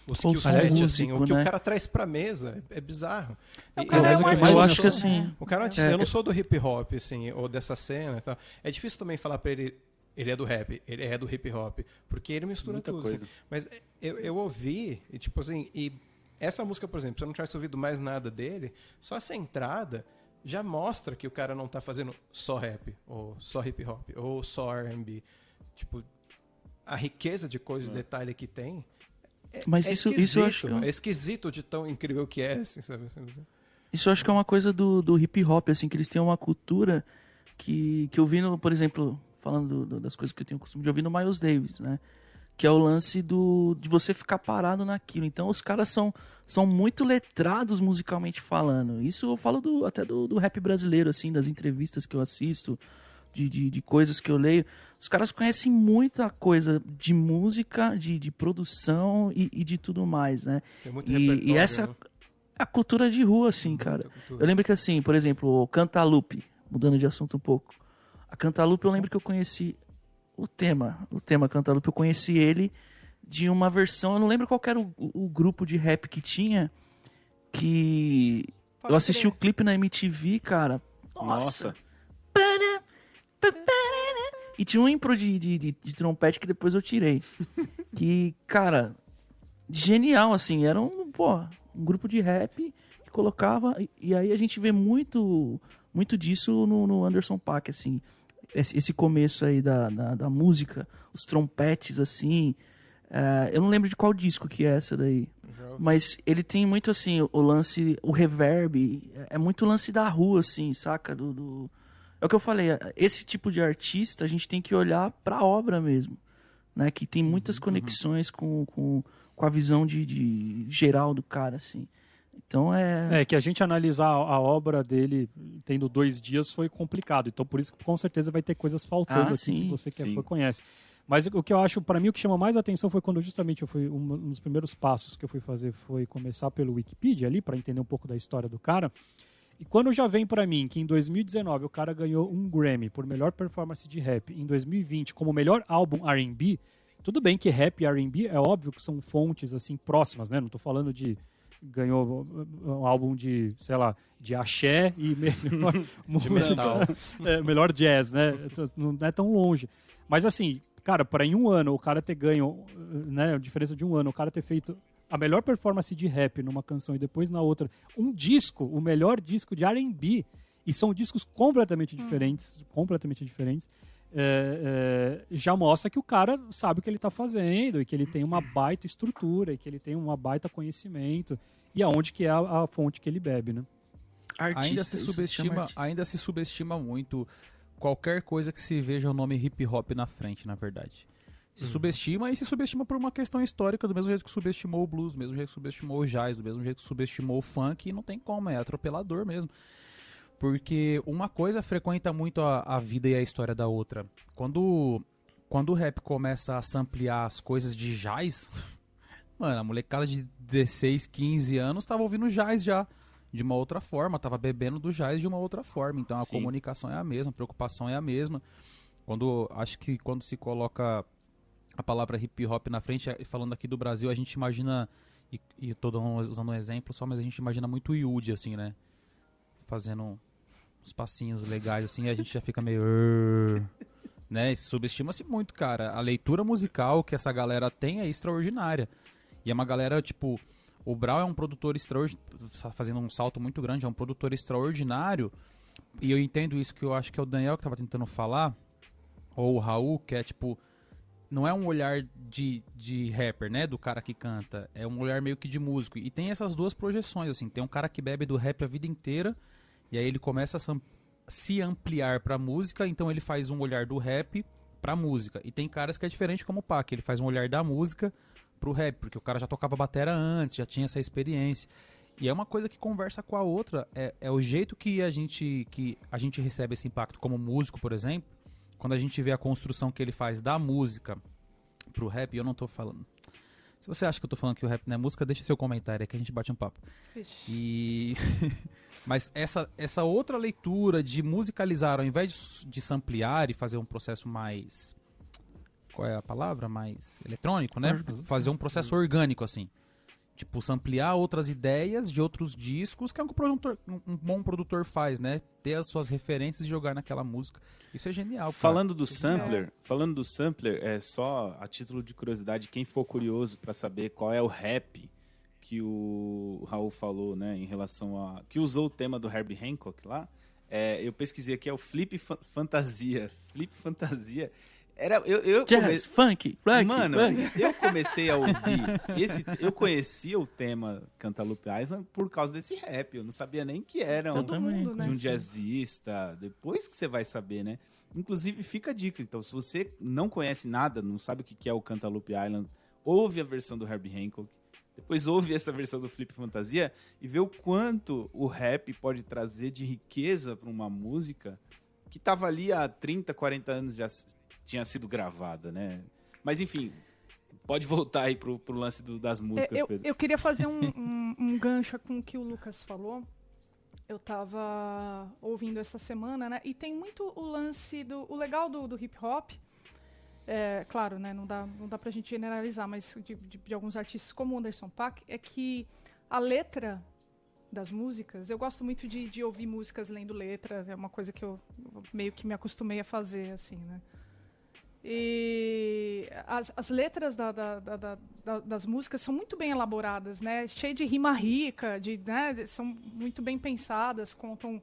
o skill set, músico, assim, o que né? o cara traz pra mesa é, é bizarro. É, o E- cara é Aliás, o que Eu mais artista. acho que assim. o cara, É. eu não sou do hip hop, assim, ou dessa cena tal. É difícil também falar pra ele, ele é do rap, ele é do hip hop, porque ele mistura Muita tudo. coisa. assim. Mas eu, eu ouvi, e tipo assim, e essa música, por exemplo, se eu não tivesse ouvido mais nada dele, só essa entrada já mostra que o cara não tá fazendo só rap, ou só hip hop, ou só R&B. Tipo, a riqueza de coisas, detalhe que tem. É, Mas é isso- isso eu acho esquisito, que- É esquisito de tão incrível que é, assim, sabe? Isso eu acho que é uma coisa do, do hip hop, assim, que eles têm uma cultura que, que eu vi, no, por exemplo, falando do- do- das coisas que eu tenho o costume de ouvir no Miles Davis, né? Que é o lance do de você ficar parado naquilo. Então os caras são, são muito letrados musicalmente falando. Isso eu falo do, até do, do rap brasileiro, assim, das entrevistas que eu assisto, de, de, de coisas que eu leio. Os caras conhecem muita coisa de música, de, de produção e, e de tudo mais, né? Tem muito E, e essa é né? a cultura de rua, assim, cara. cultura. Eu lembro que, assim, por exemplo, o Cantalupe, mudando de assunto um pouco. A Cantalupe, eu lembro que eu conheci o tema, o tema Cantalupe, eu conheci ele de uma versão, eu não lembro qual era o, o- grupo de rap que tinha, que Pode eu assisti crer. o clipe na MTV, cara. Nossa. Nossa. E tinha um impro de, de, de- de trompete que depois eu tirei. que, cara, genial, assim. Era um, pô, um grupo de rap que colocava. e- E aí a gente vê muito, muito disso no, no Anderson Paak, assim. Esse, começo aí da, da, da música, os trompetes, assim. É, eu não lembro de qual disco que é essa daí. Mas ele tem muito assim, o lance, o reverb, é- é muito lance da rua, assim, saca? Do, do- É o que eu falei, esse tipo de artista a gente tem que olhar pra obra mesmo, né? Que tem muitas conexões com, com, com a visão de, de geral do cara, assim. Então é. É, que a gente analisar a obra dele tendo dois dias foi complicado. Então, por isso que com certeza vai ter coisas faltando Ah, aqui sim, que você quer, sim. conhece. Mas o que eu acho, para mim, o que chama mais atenção foi quando justamente eu fui. Um um dos primeiros passos que eu fui fazer foi começar pelo Wikipedia ali, para entender um pouco da história do cara. E quando já vem para mim que em 2019 o cara ganhou um Grammy por melhor performance de rap, em 2020 como melhor álbum R&B, tudo bem que rap e R&B é óbvio que são fontes assim próximas, né? Não tô falando de ganhou um álbum de, sei lá, de axé e melhor música, é, melhor jazz, né? Não é tão longe. Mas assim, cara, para em um ano o cara ter ganho, né, a diferença de um ano, o cara ter feito a melhor performance de rap numa canção e depois na outra, um disco, o melhor disco de R&B, e são discos completamente diferentes, completamente diferentes, é, é, já mostra que o cara sabe o que ele está fazendo e que ele tem uma baita estrutura e que ele tem uma baita conhecimento e aonde que é a, a fonte que ele bebe, né? ainda artista, se isso chama subestima, artista. ainda se subestima muito qualquer coisa que se veja o nome hip hop na frente, na verdade. Se Uhum. subestima e se subestima por uma questão histórica, do mesmo jeito que subestimou o blues, do mesmo jeito que subestimou o jazz, do mesmo jeito que subestimou o funk, e não tem como, é atropelador mesmo. Porque uma coisa frequenta muito a, a vida e a história da outra. Quando, quando o rap começa a samplear as coisas de jazz, mano, a molecada de 16, 15 anos tava ouvindo jazz já de uma outra forma, tava bebendo do jazz de uma outra forma. Então a Sim. comunicação é a mesma, a preocupação é a mesma. Quando acho que quando se coloca a palavra hip hop na frente, falando aqui do Brasil, a gente imagina e, e tô usando um exemplo só, mas a gente imagina muito o Yudi assim, né? Fazendo uns passinhos legais assim, a gente já fica meio né? Subestima-se muito, cara. A leitura musical que essa galera tem é extraordinária. E é uma galera, tipo, o Brau é um produtor extraordinário, fazendo um salto muito grande, é um produtor extraordinário. E eu entendo isso que eu acho que é o Daniel que tava tentando falar, ou o Raul, que é tipo, não é um olhar de, de rapper, né, do cara que canta, é um olhar meio que de músico. E tem essas duas projeções, assim, tem um cara que bebe do rap a vida inteira, e aí ele começa a se ampliar pra música, então ele faz um olhar do rap pra música. E tem caras que é diferente como o Pac, ele faz um olhar da música pro rap, porque o cara já tocava batera antes, já tinha essa experiência. E é uma coisa que conversa com a outra, é, é o jeito que a gente que a gente recebe esse impacto como músico, por exemplo, quando a gente vê a construção que ele faz da música pro rap, eu não tô falando. Se você acha que eu tô falando que o rap não é música, deixa seu comentário aí que a gente bate um papo. Vixe. E mas essa essa outra leitura de musicalizar ao invés de, de samplear e fazer um processo mais qual é a palavra? Mais eletrônico, né? Fazer um processo orgânico assim. Tipo, samplear outras ideias de outros discos, que é o que produtor, um bom produtor faz, né? Ter as suas referências e jogar naquela música. Isso é genial, cara. Falando do sampler, falando do sampler, é só a título de curiosidade, quem ficou curioso pra saber qual é o rap que o Raul falou, né, em relação a que usou o tema do Herbie Hancock lá, é, eu pesquisei aqui é o Flip Fa- Fantasia. Flip Fantasia Era, eu, eu Jazz, come- funk, funk, Mano, funk. eu comecei a ouvir. Esse, eu conhecia o tema Cantaloupe Island por causa desse rap. Eu não sabia nem que era um, Eu também. mundo, né? de um jazzista. Depois que você vai saber, né? Inclusive, fica a dica. Então, se você não conhece nada, não sabe o que que é o Cantaloupe Island, ouve a versão do Herbie Hancock. Depois ouve essa versão do Flip Fantasia e vê o quanto o rap pode trazer de riqueza para uma música que tava ali há 30, 40 anos já tinha sido gravada, né? Mas enfim, pode voltar aí pro, pro lance do- das É, músicas, eu, Pedro. eu queria fazer um, um, um gancho com o que o Lucas falou. Eu tava ouvindo essa semana, né? E tem muito o lance do. O legal do, do hip hop. É, claro, né? Não dá, não dá pra gente generalizar, mas de, de- de alguns artistas como o Anderson Paak, é que a letra das músicas, eu gosto muito de, de ouvir músicas lendo letra, é uma coisa que eu meio que me acostumei a fazer, assim, né? E as, as letras da- da- da- da- da- das músicas são muito bem elaboradas, né? Cheio de rima rica, de, né? são muito bem pensadas, contam.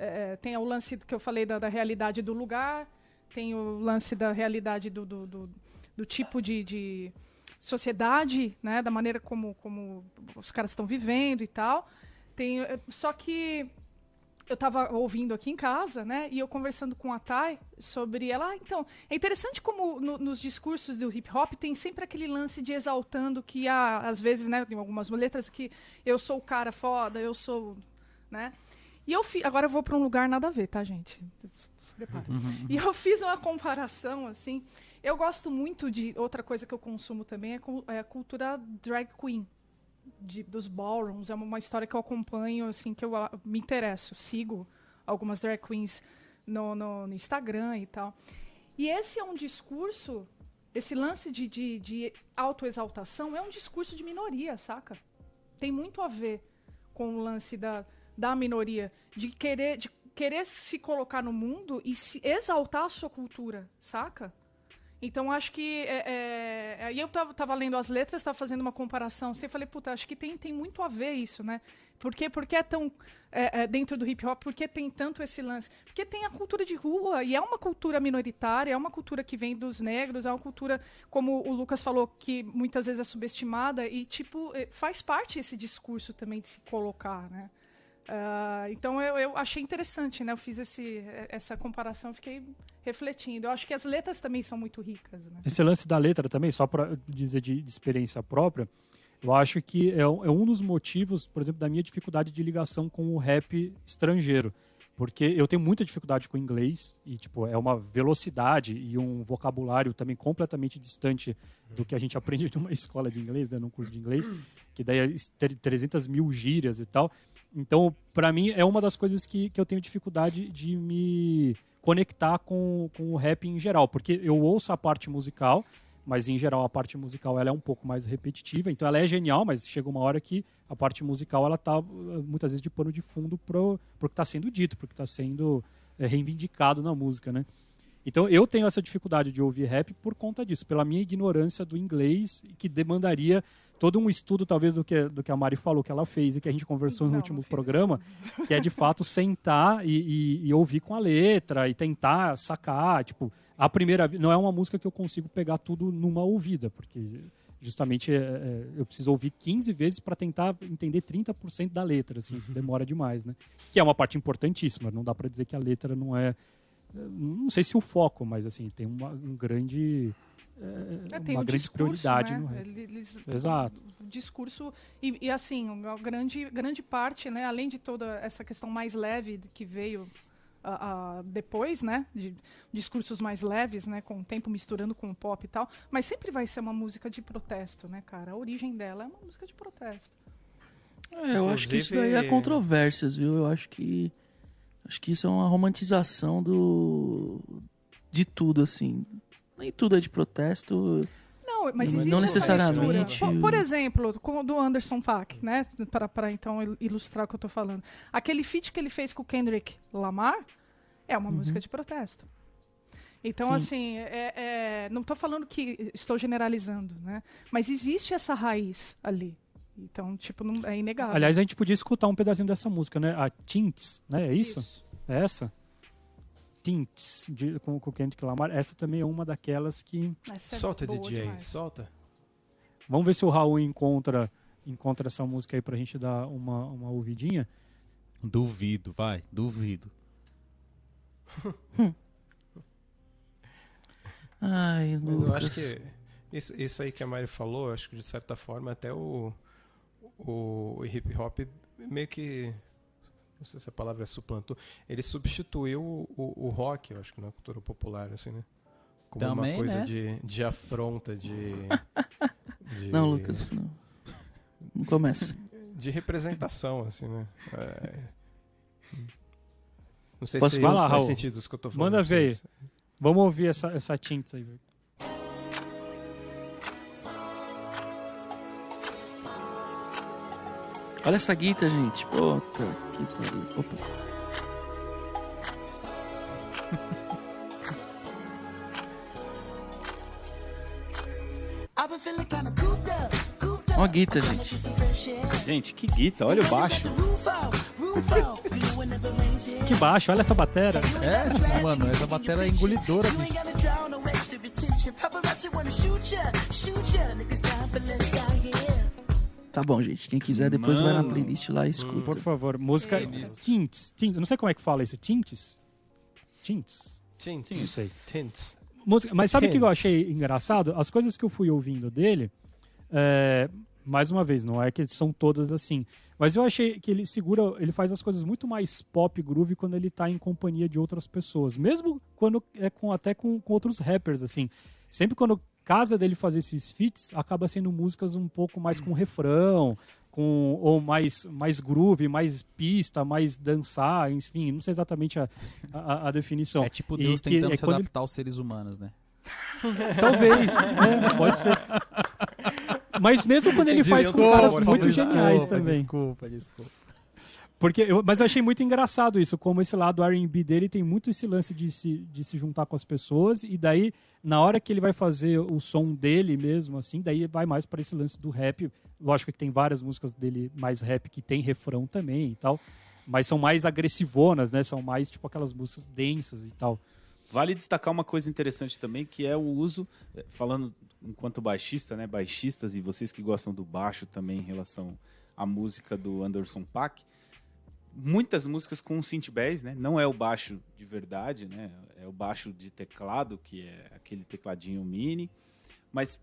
é, tem o lance que eu falei da, da realidade do lugar, tem o lance da realidade do, do, do- do tipo de, de sociedade, né? Da maneira como, como os caras estão vivendo e tal. Tem, eh, só que eu estava ouvindo aqui em casa, né? E eu conversando com a Thay sobre ela. Ah, então, é interessante como no- nos discursos do hip hop tem sempre aquele lance de exaltando que há, às vezes, né, tem algumas letras que eu sou o cara foda, eu sou, né? E eu fi, agora eu vou para um lugar nada a ver, tá, gente? Se prepara. E eu fiz uma comparação assim. Eu gosto muito de outra coisa que eu consumo também é, é a cultura drag queen de- dos ballrooms. É uma, história que eu acompanho, assim, que eu ah, me interesso. Sigo algumas drag queens no, no- no Instagram e tal. E esse é um discurso, esse lance de, de, de autoexaltação é um discurso de minoria, saca? Tem muito a ver com o lance da, da minoria, de querer, de querer se colocar no mundo e se exaltar a sua cultura, saca? Então acho que. É, é, aí eu tava, tava lendo as letras, tava fazendo uma comparação assim, eu falei, puta, acho que tem, tem muito a ver isso, né? Por que, por que é tão. é, é, dentro do hip hop, por que tem tanto esse lance? Porque tem a cultura de rua, e é uma cultura minoritária, é uma cultura que vem dos negros, é uma cultura, como o Lucas falou, que muitas vezes é subestimada, e, tipo, é, faz parte esse discurso também de se colocar, né? Ah, então eu, eu achei interessante, né? Eu fiz esse, essa comparação, fiquei refletindo. Eu acho que as letras também são muito ricas, né? Esse lance da letra também, só para dizer de, de experiência própria, eu acho que é, é um dos motivos, por exemplo, da minha dificuldade de ligação com o rap estrangeiro. Porque eu tenho muita dificuldade com inglês e, tipo, é uma velocidade e um vocabulário também completamente distante do que a gente aprende numa escola de inglês, né, num curso de inglês, que daí é ter- 300 mil gírias e tal. Então, para mim, é uma das coisas que, que eu tenho dificuldade de me conectar com, com o rap em geral, porque eu ouço a parte musical, mas em geral a parte musical ela é um pouco mais repetitiva, então ela é genial, mas chega uma hora que a parte musical ela tá uh, muitas vezes de pano de fundo pro, pro que está sendo dito, pro que está sendo é, reivindicado na música, né? Então eu tenho essa dificuldade de ouvir rap por conta disso, pela minha ignorância do inglês, que demandaria todo um estudo, talvez, do que, do que a Mari falou que ela fez e que a gente conversou no Não, último não fiz programa, que é de fato sentar e, e- e ouvir com a letra e tentar sacar. Tipo, a primeira não é uma música que eu consigo pegar tudo numa ouvida, porque justamente é, é, eu preciso ouvir 15 vezes para tentar entender 30% da letra, assim, demora demais, né? Que é uma parte importantíssima, não dá para dizer que a letra não é não sei se o foco, mas assim, tem uma, um grande é, É, tem uma o grande discurso, prioridade né? no. Eles- Exato. O discurso e, e, assim, uma grande grande parte, né? Além de toda essa questão mais leve que veio a- a- depois, né? De discursos mais leves, né? Com o tempo misturando com o pop e tal, mas sempre vai ser uma música de protesto, né, cara? A origem dela é uma música de protesto. É, eu acho que isso daí é Inclusive- controvérsias, viu? Eu acho que acho que isso é uma romantização do de tudo assim. Nem tudo é de protesto. Não, mas Não- existe não essa necessariamente. Por, por exemplo, do Anderson Paak, né? Para então il- ilustrar o que eu tô falando. Aquele feat que ele fez com o Kendrick Lamar é uma música de protesto. Então, Sim. assim, é, é- não estou falando que estou generalizando, né? Mas existe essa raiz ali. Então, tipo, não, é inegável. Aliás, a gente podia escutar um pedacinho dessa música, né? A Tints, né? É isso? É essa? Tints, de, com, com o Kendrick Lamar. Essa também é uma daquelas que... Essa é Solta, DJ, demais. solta. Vamos ver se o Raul encontra, encontra essa música aí pra gente dar uma, uma ouvidinha. Duvido, vai, duvido. Ai, Mas eu Lucas. acho que isso, isso aí que a Mari falou, acho que de certa forma até o, o, hip hop meio que. Não sei se a palavra é suplantou. Ele substituiu o, o, o rock, eu acho que na cultura popular, assim, né? Como Também, uma coisa né? de, de afronta, de, de. Não, Lucas, não. Não começa. De representação, assim, né? É, Não sei Posso se falar, faz Raul? sentido isso que eu tô falando. Manda ver aí. Vamos ouvir essa, essa Tints aí. velho. Olha essa guita, gente. Puta que pariu. Opa. I've been feeling kinda cooped up, cooped up. Ó a guita, gente. Gente, que guita, olha o baixo. Que baixo, olha essa batera. É, mano, essa bateria é engolidora, bicho. Tá bom, gente. Quem quiser, depois vai na Mano. playlist lá e escuta. Por favor, música Tints. Tints. Não sei como é que fala isso. Tints? Tints. Tints. Não sei. Tints. Música, mas sabe o que eu achei engraçado? As coisas que eu fui ouvindo dele, é, mais uma vez, não é que são todas assim. Mas eu achei que ele segura, ele faz as coisas muito mais pop groove quando ele tá em companhia de outras pessoas. Mesmo quando é com até com, com outros rappers, assim. Sempre quando casa dele fazer esses feats, acaba sendo músicas um pouco mais com refrão, com ou mais mais groove, mais pista, mais dançar, enfim, não sei exatamente a, a, a definição. É tipo E Deus que tentando é se quando ele- adaptar aos seres humanos, né? Talvez, né? Pode ser. Mas mesmo quando ele faz com caras muito geniais também. Desculpa, desculpa. Porque eu, mas eu achei muito engraçado isso, como esse lado R&B dele tem muito esse lance de se, de se juntar com as pessoas e daí na hora que ele vai fazer o som dele mesmo assim, daí vai mais para esse lance do rap. Lógico que tem várias músicas dele mais rap que tem refrão também e tal, mas são mais agressivonas, né? São mais tipo aquelas músicas densas e tal. Vale destacar uma coisa interessante também, que é o uso, eh, falando enquanto baixista, né, baixistas e vocês que gostam do baixo também em relação à música do Anderson Paak, muitas músicas com synth bass, né, não é o baixo de verdade, né, é o baixo de teclado, que é aquele tecladinho mini, mas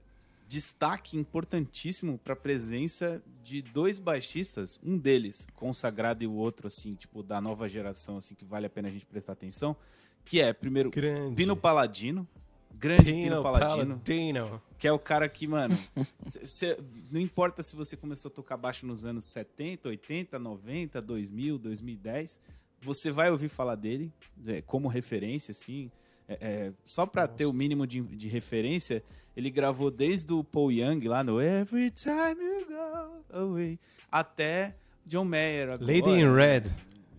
destaque importantíssimo para a presença de dois baixistas, um deles consagrado e o outro assim, tipo da nova geração assim que vale a pena a gente prestar atenção, que é primeiro Grande. Pino Paladino, grande Pino, Pino Paladino, Paladino. que é o cara que, mano, cê- cê- não importa se você começou a tocar baixo nos anos 70, 80, 90, 2000, 2010, você vai ouvir falar dele é, como referência, assim. É, é, só pra ter o mínimo de, de referência, ele gravou desde o Paul Young lá no Every Time You Go Away até John Mayer agora. Lady in Red.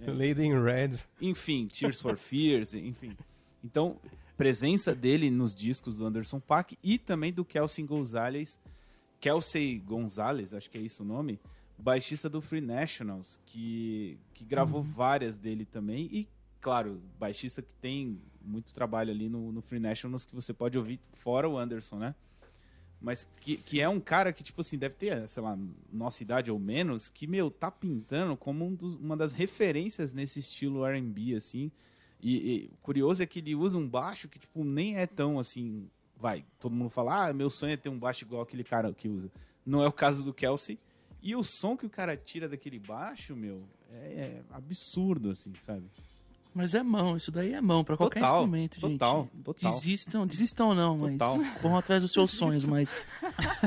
É. Lady in Red. Enfim, Tears for Fears, enfim. Então, presença dele nos discos do Anderson Paak e também do Kelsey Gonzalez, Kelsey Gonzalez, acho que é isso o nome, baixista do Free Nationals, que, que gravou várias dele também e, claro, baixista que tem muito trabalho ali no, no Free Nationals que você pode ouvir fora o Anderson, né? Mas que, que é um cara que, tipo assim, deve ter, sei lá, nossa idade ou menos, que, meu, tá pintando como um dos- uma das referências nesse estilo R&B, assim. E, e o curioso é que ele usa um baixo que, tipo, nem é tão, assim... Vai, todo mundo fala, ah, meu sonho é ter um baixo igual aquele cara que usa. Não é o caso do Kelsey. E o som que o cara tira daquele baixo, meu, é, é absurdo, assim, sabe? Mas é mão, isso daí é mão pra qualquer Total, instrumento, gente. total, total. Desistam, desistam não, mas Total. corram atrás dos seus sonhos, mas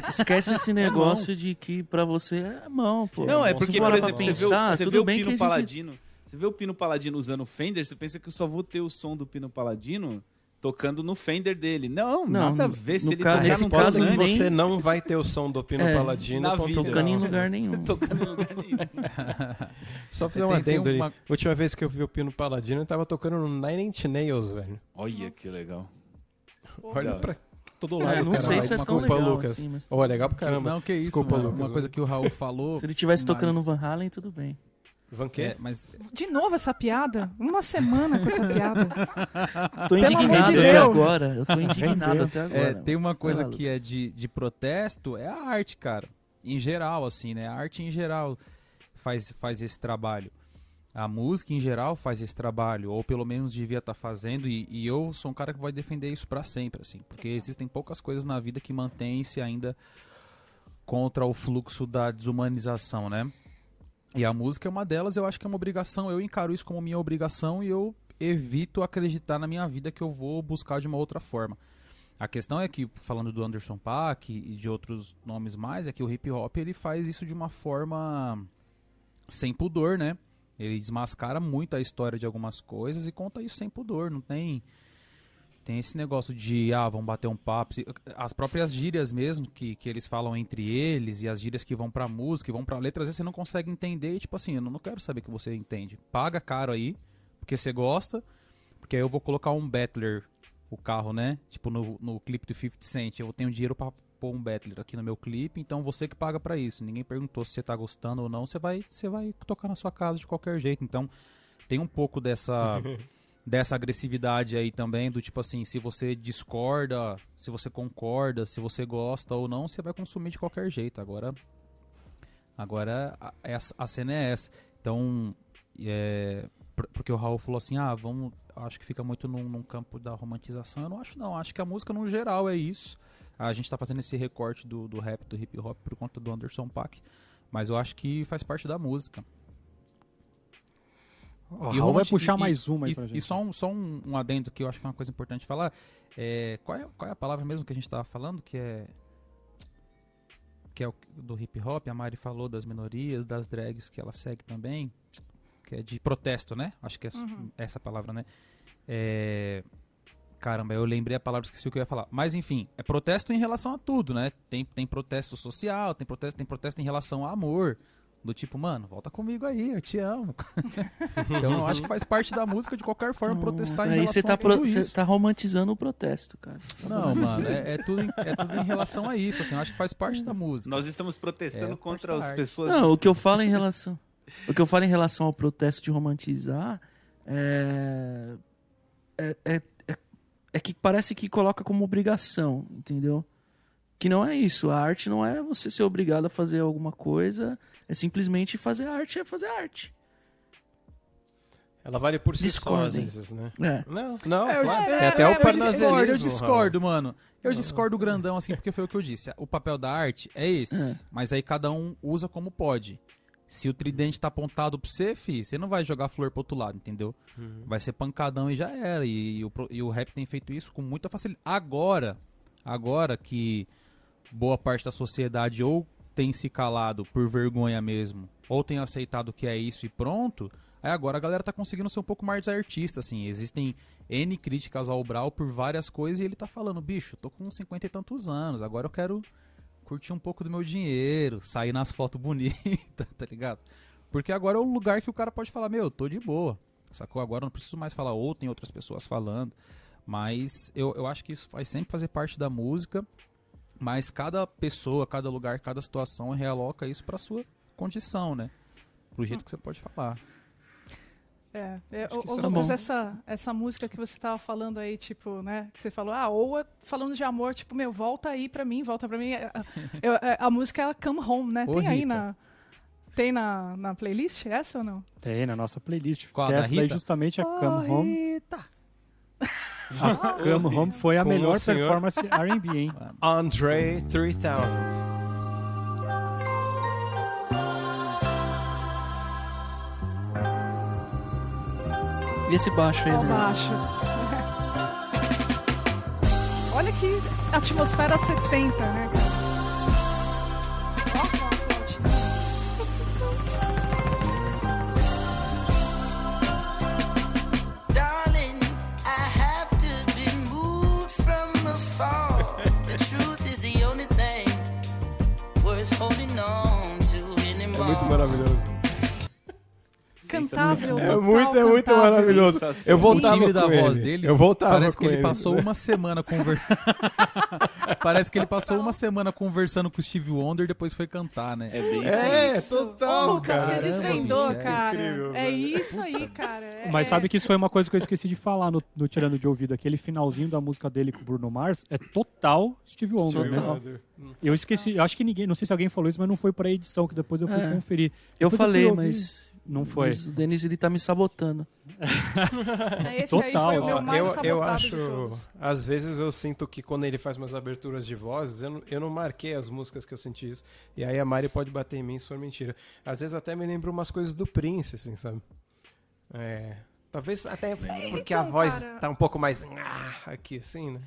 esquece esse negócio de que pra você é mão, pô. Não, é porque, por exemplo, você vê, pensar, você vê o bem que a Pino gente- Paladino. Você vê o Pino Paladino usando o Fender, você pensa que eu só vou ter o som do Pino Paladino tocando no Fender dele. Não, Não, nada a ver. Se ele caso- tocar nesse caso, nem- Você não vai ter o som do Pino É, Paladino. na vida. Tocando em lugar nenhum. tocando em lugar nenhum. Só fazer um Tem- tem adendo uma- ali. Última vez que eu vi o Pino Paladino, ele tava tocando no Nine Inch Nails, velho. Olha que legal. Olha pra todo É, lado, eu não cara. sei se é tão Desculpa, legal Lucas. assim, mas... Ó, legal pra caramba. Não, que isso, Desculpa, mano. Lucas. Uma coisa que o Raul falou. Se ele tivesse tocando mas- no Van Halen, tudo bem. Van É, quê? mas De novo essa piada? Uma semana com essa piada. Tô Pelo indignado de até agora. Eu tô indignado até É, agora. tem uma coisa que é de, de protesto, é a arte, cara. Em geral, assim, né? A arte em geral faz, faz esse trabalho. A música em geral faz esse trabalho, ou pelo menos devia estar fazendo, e, e eu sou um cara que vai defender isso pra sempre, assim, porque existem poucas coisas na vida que mantêm-se ainda contra o fluxo da desumanização, né? E a música é uma delas, eu acho que é uma obrigação, eu encaro isso como minha obrigação e eu evito acreditar na minha vida que eu vou buscar de uma outra forma. A questão é que, falando do Anderson Paak e de outros nomes mais, é que o hip hop ele faz isso de uma forma sem pudor, né? Ele desmascara muito a história de algumas coisas e conta isso sem pudor. Não tem tem esse negócio de ah, vamos bater um papo. As próprias gírias mesmo que, que eles falam entre eles e as gírias que vão pra música, e vão pra letra, às vezes você não consegue entender. E, tipo assim, eu não quero saber que você entende. Paga caro aí, porque você gosta, porque aí eu vou colocar um Battler, o carro, né? Tipo no, no clipe do 50 Cent. Eu tenho dinheiro pra pôr um Battler aqui no meu clipe, então você que paga pra isso. Ninguém perguntou se você tá gostando ou não, você vai, você vai tocar na sua casa de qualquer jeito. Então tem um pouco dessa dessa agressividade aí também, do tipo assim, se você discorda, se você concorda, se você gosta ou não, você vai consumir de qualquer jeito. Agora, agora a, essa- a cena é essa. Então, é, por- porque o Raul falou assim, ah, vamos, acho que fica muito num, num campo da romantização. Eu não acho não, acho que a música no geral é isso. A gente tá fazendo esse recorte do, do rap, do hip hop por conta do Anderson Paak, mas eu acho que faz parte da música. O E Raul vai puxar e- mais uma aí e, pra gente. e só um, só um, um adendo que eu acho que é uma coisa importante falar. É, qual, é, qual é a palavra mesmo que a gente estava falando? Que é. Que é o, do hip hop. A Mari falou das minorias, das drags que ela segue também. Que é de protesto, né? Acho que é s- essa palavra, né? É, Caramba, eu lembrei a palavra, esqueci o que eu ia falar. Mas enfim, é protesto em relação a tudo, né? Tem, tem protesto social, tem protesto, tem protesto em relação a amor. Do tipo, mano, volta comigo aí, eu te amo. então eu acho que faz parte da música de qualquer forma protestar em Aí relação você tá, a tudo pro- você tá romantizando o protesto, cara. Não, mano, é, é tudo em, é tudo em relação a isso, assim, eu acho que faz parte da música. Nós estamos protestando É, contra as pessoas. Não, o que eu falo em relação. O que eu falo em relação ao protesto de romantizar é. É, é, é, é que parece que coloca como obrigação, entendeu? Que não é isso. A arte não é você ser obrigado a fazer alguma coisa, é simplesmente fazer arte, é fazer arte. Ela vale por si só, às Discordem. vezes, né? É. Não, não, É, eu, claro. é, até o eu discordo, eu discordo, mano. Eu discordo grandão, assim, porque foi o que eu disse. O papel da arte é esse. É. Mas aí cada um usa como pode. Se o tridente tá apontado pra você, fi, você não vai jogar flor pro outro lado, entendeu? Vai ser pancadão e já era. E, o, pro- e o rap tem feito isso com muita facilidade. Agora, agora que boa parte da sociedade ou tem se calado por vergonha mesmo, ou tem aceitado que é isso e pronto, aí agora a galera tá conseguindo ser um pouco mais artista, assim. Existem N críticas ao Brau por várias coisas e ele tá falando, bicho, tô com 50 e tantos anos, agora eu quero curtir um pouco do meu dinheiro, sair nas fotos bonitas, tá ligado? Porque agora é o lugar que o cara pode falar, meu, tô de boa. Sacou? Agora eu não preciso mais falar, ou tem outras pessoas falando. Mas eu, eu acho que isso vai sempre fazer parte da música. Mas cada pessoa, cada lugar, cada situação realoca isso pra sua condição, né? Pro jeito que você pode falar. É, é ô, ô, é Lucas, essa, essa música que você tava falando aí, tipo, né? Que você falou, ah, ou é falando de amor, tipo, meu, volta aí pra mim, volta pra mim. É, eu- é, a música é Come Home, né? Ô, tem aí Rita. na. Tem na, na playlist essa ou não? Tem na nossa playlist. Qual, essa daí Rita? justamente é Come Home. Rita! A Come Home foi a melhor performance R&B, hein? Andre 3000. E esse baixo aí, Ó, né? baixo. Olha que atmosfera 70, né, cara? Maravilhoso. É total muito, é muito cantável. maravilhoso. Eu O voltava timbre da com voz ele. dele Eu voltava parece com que ele, ele. passou uma semana conversando. parece que ele passou uma semana conversando com o Steve Wonder e depois foi cantar, né? É bem. É, Isso. total, Ô, Lucas, cara. você desvendou, é cara. incrível, é isso aí, cara. É- Mas é- sabe que isso foi uma coisa que eu esqueci de falar no, no Tirando de Ouvido. Aquele finalzinho da música dele com o Bruno Mars é total Steve Wonder, Steve né? Wonder. Eu esqueci, eu acho que ninguém, não sei se alguém falou isso, mas não foi pra edição, que depois eu fui É. conferir. Eu Depois falei, fui ouvir. mas. Não foi. Mas o Denis ele tá me sabotando. é, Esse Total, aí foi o ó, meu Ó, mais eu, eu de acho, todos. às vezes eu sinto que quando ele faz umas aberturas de vozes, eu não, eu não marquei as músicas que eu senti isso. E aí a Mari pode bater em mim se for mentira. Às vezes até me lembro umas coisas do Prince, assim, sabe? É. Talvez até porque a Então, voz cara- tá um pouco mais ah, aqui, assim, né?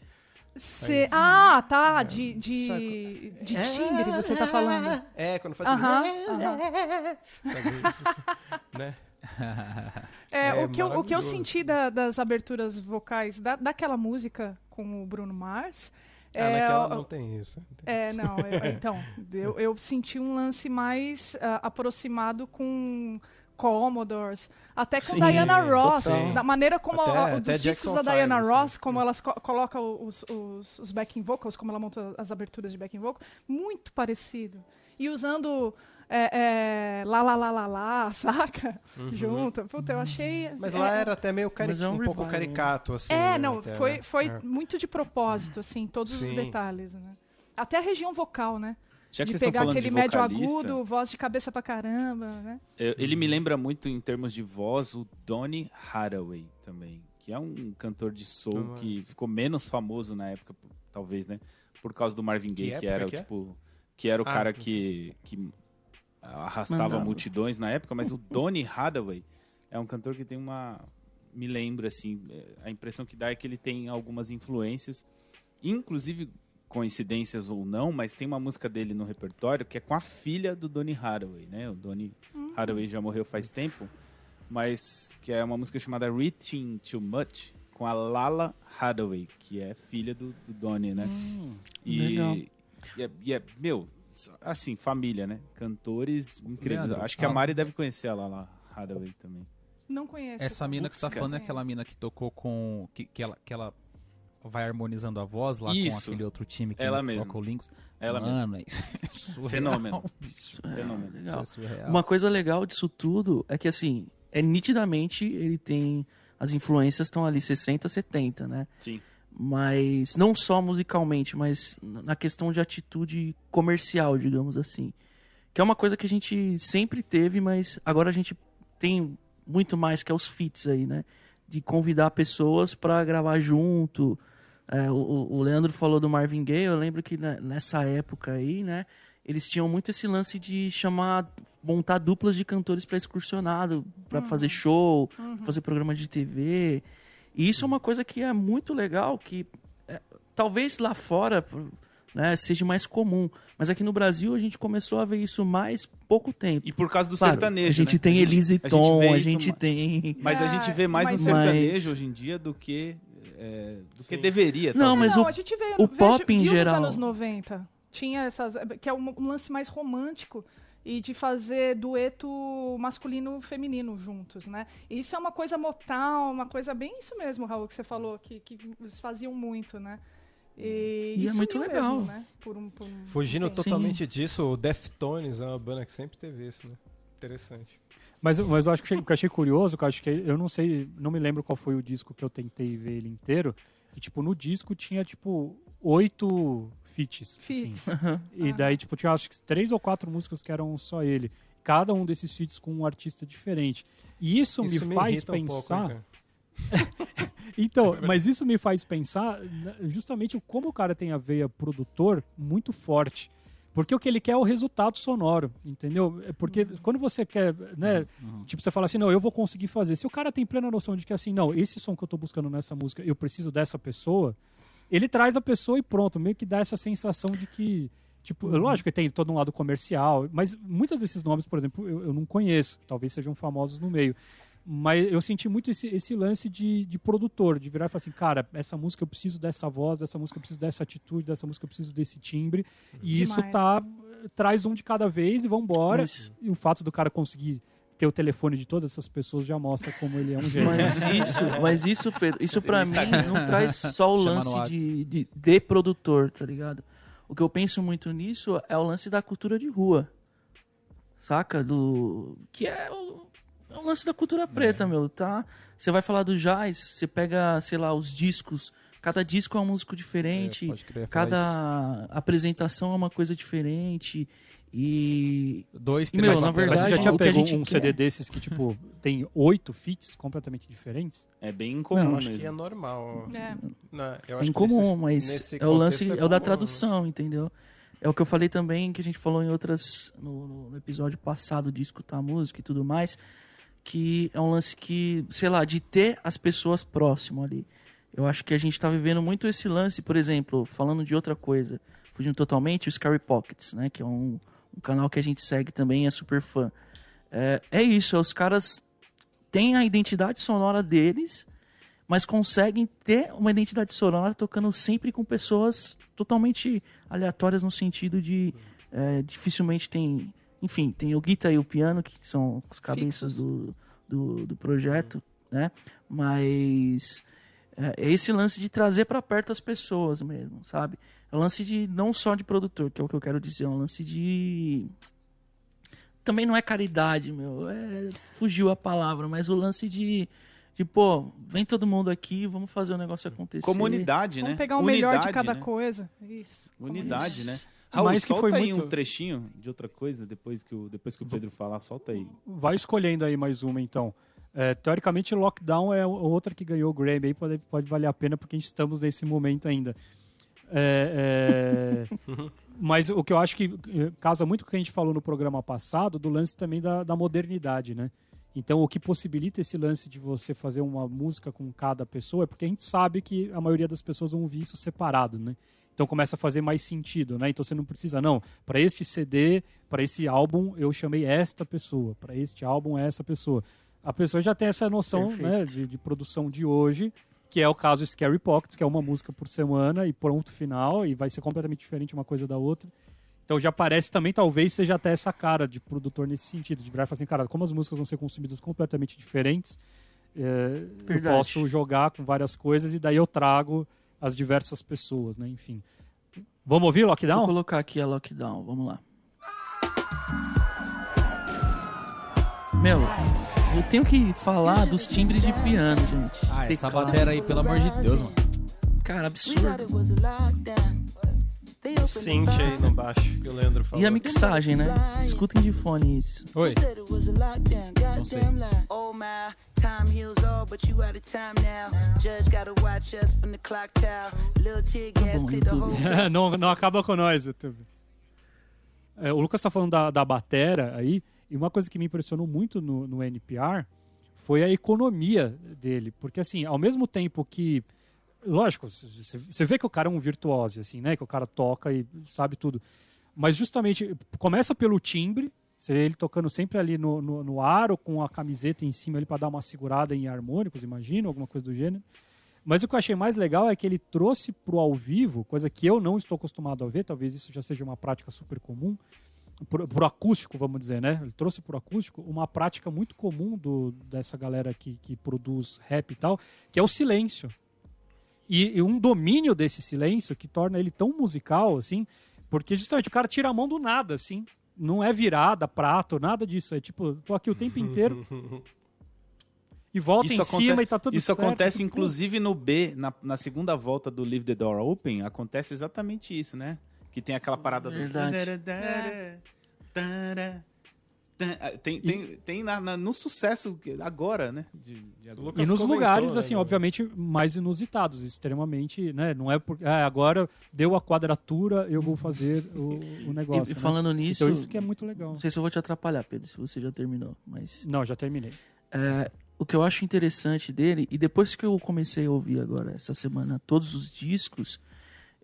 Cê- Ah, tá. De, de, Sabe de timbre você tá falando. É, quando faz Aham, assim, aham. sabe isso, né? É, É o, que eu, o que eu senti da- das aberturas vocais da, daquela música com o Bruno Mars. Ah, é, naquela não tem isso. É, não, eu- então, eu, eu senti um lance mais ah, aproximado com Commodores, até com Sim, Diana Ross, total. da maneira como Até- a- dos discos Jackson da Diana Five, Ross, assim. como elas co coloca os, os, os backing vocals, como ela monta as aberturas de backing vocal, muito parecido. E usando é, é, lá, lá, lá, lá, lá, saca? Junto. Puta, eu achei... Uhum. Mas é- lá era até meio cari é um um pouco né? caricato, assim. é, né, não, até, foi, né? foi É. muito de propósito, assim, todos Sim. os detalhes, né? Até a região vocal, né? Já que de pegar aquele de médio agudo, voz de cabeça pra caramba, né? eu- ele me lembra muito em termos de voz o Donny Hathaway também, que é um cantor de soul Ah. que ficou menos famoso na época, talvez, né? Por causa do Marvin Gaye, que, época era o que é? tipo, que era o Ah, cara que, que arrastava Mandava. multidões na época, mas o Donny Hathaway é um cantor que tem uma me lembra assim, é, a impressão que dá é que ele tem algumas influências, inclusive coincidências ou não, mas tem uma música dele no repertório que é com a filha do Donny Hathaway, né? O Donny Hathaway já morreu faz tempo, mas que é uma música chamada Reaching Too Much com a Lala Hathaway, que é filha do, do Donny, né? e, legal. e é, e é, meu, assim, família, né? Cantores incríveis. Leandro, Acho que a ah. Mari deve conhecer a Lala Hathaway também. Não conheço. Essa mina que você tá falando é aquela mina que tocou com. Que, que, ela, que ela vai harmonizando a voz lá com Isso. aquele outro time que Ela toca mesma. o Links. Ela Mano, é isso é surreal, Fenômeno. bicho. Fenômeno. Isso Legal. é surreal. Uma coisa legal disso tudo é que, assim, é nitidamente ele tem. As influências estão ali 60, 70, né? Sim. Mas não só musicalmente, mas na questão de atitude comercial, digamos assim. Que é uma coisa que a gente sempre teve, mas agora a gente tem muito mais, que é os feats aí, né? De convidar pessoas para gravar junto. É, o, o Leandro falou do Marvin Gaye, eu lembro que nessa época aí, né? Eles tinham muito esse lance de chamar, montar duplas de cantores para excursionado, para fazer show, fazer programa de TV. E isso é uma coisa que é muito legal, que é, talvez lá fora né, seja mais comum. Mas aqui no Brasil a gente começou a ver isso mais pouco tempo. E por causa do Claro, sertanejo. a gente né? tem Elise a gente Tom, a gente tem. Mas a gente vê mais no Mas- sertanejo Mas- hoje em dia do que, é, do que deveria. Não, talvez. mas não, o- a gente veio, o vejo- pop em geral- nos anos 90. Tinha essas. Que é um, lance mais romântico e de fazer dueto masculino-feminino juntos, né? E isso é uma coisa motal, uma coisa bem isso mesmo, Raul, que você falou, que, que eles faziam muito, né? E, E é muito legal. Mesmo, né? Por um, por um Fugindo tempo. totalmente disso, o Deftones é uma banda que sempre teve isso, né? Interessante. Mas, mas eu acho que o que eu achei curioso, que eu acho que eu não sei, não me lembro qual foi o disco que eu tentei ver ele inteiro. E, tipo, no disco tinha, tipo, oito feats. assim. Feats. E daí, tipo, tinha acho que três ou quatro músicas que eram só ele. Cada um desses feats com um artista diferente. E isso, Isso me faz irrita um pouco, pensar. hein? Então, mas isso me faz pensar justamente como o cara tem a veia produtor muito forte. Porque o que ele quer é o resultado sonoro, entendeu? É Porque quando você quer, né? Tipo, você fala assim, não, eu vou conseguir fazer. Se o cara tem plena noção de que assim, não, esse som que eu tô buscando nessa música, eu preciso dessa pessoa, ele traz a pessoa e pronto, meio que dá essa sensação de que. Tipo, lógico que tem todo um lado comercial, mas muitos desses nomes, por exemplo, eu, eu não conheço. Talvez sejam famosos no meio. Mas eu senti muito esse, esse lance de, de produtor, de virar e falar assim, cara, essa música eu preciso dessa voz, dessa música eu preciso dessa atitude, dessa música eu preciso desse timbre. E isso Demais. tá. Traz um de cada vez e vambora. Mas- E o fato do cara conseguir ter o telefone de todas essas pessoas já mostra como ele é um gênio. Mas isso, mas isso, Pedro, isso pra mim não traz só o lance de, de, de produtor, tá ligado? O que eu penso muito nisso é o lance da cultura de rua. Saca? Do. Que é o, é o lance da cultura preta, meu, tá? Você vai falar do jazz, você pega, sei lá, os discos. Cada disco é um músico diferente. É, pode crer, cada apresentação é uma coisa diferente. E. Dois, E, três meu, na bateras. Mas você já verdade, tinha o que a pego gente um quer- CD desses que, tipo, tem oito feats completamente diferentes? É bem incomum Eu acho mesmo. que é normal. É. Eu É acho que incomum, nesse- mas nesse é o lance, contexto é o da né? tradução, entendeu? É o que eu falei também, que a gente falou em outras, no, no- no episódio passado de escutar música e tudo mais, que é um lance que, sei lá, de ter as pessoas próximo ali. Eu acho que a gente tá vivendo muito esse lance, por exemplo, falando de outra coisa, fugindo totalmente, o Scary Pockets, né, que é um, um canal que a gente segue também, é super fã. É, é isso, os caras têm a identidade sonora deles, mas conseguem ter uma identidade sonora tocando sempre com pessoas totalmente aleatórias no sentido de é, dificilmente tem enfim tem o guitar e o piano que são os cabeças do, do, do projeto né mas é, é esse lance de trazer para perto as pessoas mesmo sabe é um lance de não só de produtor que é o que eu quero dizer é um lance de também não é caridade, meu. É, fugiu a palavra, mas o lance de, de, pô, vem todo mundo aqui, vamos fazer o negócio acontecer. Comunidade, Vamos né? pegar o melhor de Unidade, cada né? coisa. Isso. Unidade, né? Mas Raul, que solta foi aí muito- um trechinho de outra coisa, depois que o, depois que o Pedro falar, solta aí. Vai escolhendo aí mais uma, então. É, teoricamente, Lockdown é outra que ganhou o Grammy aí, pode, pode valer a pena, porque estamos nesse momento ainda. É, é, mas o que eu acho que eh, casa muito com o que a gente falou no programa passado, do lance também da, da modernidade, né? Então, o que possibilita esse lance de você fazer uma música com cada pessoa é porque a gente sabe que a maioria das pessoas vão ouvir isso separado, né? Então começa a fazer mais sentido, né? Então você não precisa, não, para este CD, para esse álbum, eu chamei esta pessoa, para este álbum essa pessoa. A pessoa já tem essa noção né, de, de produção de hoje, que é o caso Scary Pockets, que é uma música por semana e pronto, final, e vai ser completamente diferente uma coisa da outra. Então já parece também, talvez, seja até essa cara de produtor nesse sentido, de virar e falar assim, cara, como as músicas vão ser consumidas completamente diferentes, é, eu posso jogar com várias coisas e daí eu trago as diversas pessoas, né? Enfim. Vamos ouvir Vou Lockdown? colocar aqui a Lockdown, vamos lá. Meu, eu tenho que falar dos timbres de piano, gente. Ah, essa batera aí, pelo amor de Deus, mano. Cara, absurdo. O synth aí no baixo, que o Leandro falou. E a mixagem, né? Escutem de fone isso. Oi. Não sei. Oh my, time heals all, but you out of time now. Judge gotta watch us from the clock tower. Little tear gas bom, clear the whole não, não acaba com nós, YouTube. É, o Lucas tá falando da, da batera aí, e uma coisa que me impressionou muito no, no NPR foi a economia dele. Porque, assim, ao mesmo tempo que. Lógico, você vê que o cara é um virtuose, assim, né? Que o cara toca e sabe tudo. Mas justamente, começa pelo timbre, você vê ele tocando sempre ali no, no, no aro, com a camiseta em cima ali para dar uma segurada em harmônicos, imagino, alguma coisa do gênero. Mas o que eu achei mais legal é que ele trouxe pro ao vivo, coisa que eu não estou acostumado a ver, talvez isso já seja uma prática super comum, pro, pro acústico, vamos dizer, né? Ele trouxe pro acústico uma prática muito comum do, dessa galera que, que produz rap e tal, que é o silêncio. E, e um domínio desse silêncio que torna ele tão musical, assim, porque justamente o cara tira a mão do nada, assim. Não é virada, prato, nada disso. É tipo, tô aqui o tempo inteiro e volta Isso em aconte- cima e tá tudo Isso certo. acontece Putz. inclusive no B, na, na segunda volta do Leave the Door Open, acontece exatamente isso, né? Que tem aquela parada Verdade. do. Tem, tem, tem na- na- no sucesso agora, né? De, de agora. E nos lugares, né, assim, obviamente, mais inusitados, extremamente, né? Não é porque ah, agora deu a quadratura, eu vou fazer o, o negócio. E, e né? falando nisso, Então isso que é muito legal. não sei se eu vou te atrapalhar, Pedro, se você já terminou, mas Não, já terminei. É, o que eu acho interessante dele, e depois que eu comecei a ouvir agora, essa semana, todos os discos,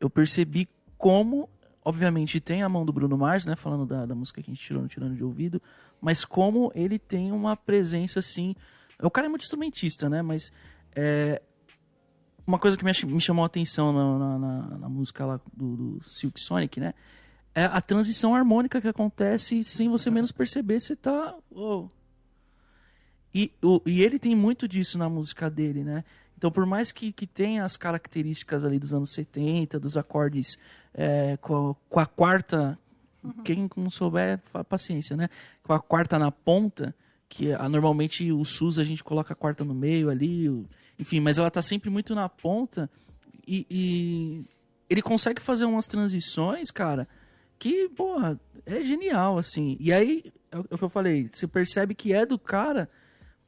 eu percebi como, obviamente, tem a mão do Bruno Mars, né? Falando da, da música que a gente tirou no Tirando de Ouvido, mas como ele tem uma presença, assim... O cara é muito instrumentista, né? Mas é, uma coisa que me, me chamou a atenção na, na- na- música lá do, do Silk Sonic, né? É a transição harmônica que acontece sem você menos perceber, você tá... uou, E, o, e ele tem muito disso na música dele, né? Então, por mais que, que tenha as características ali dos anos 70, dos acordes é, com, a, com a quarta. Quem não souber, paciência, né? Com a quarta na ponta, que ah, normalmente o SUS a gente coloca a quarta no meio ali, o- enfim, mas ela tá sempre muito na ponta e, e ele consegue fazer umas transições, cara, que, porra, é genial, assim. E aí, é o é o que eu falei, você percebe que é do cara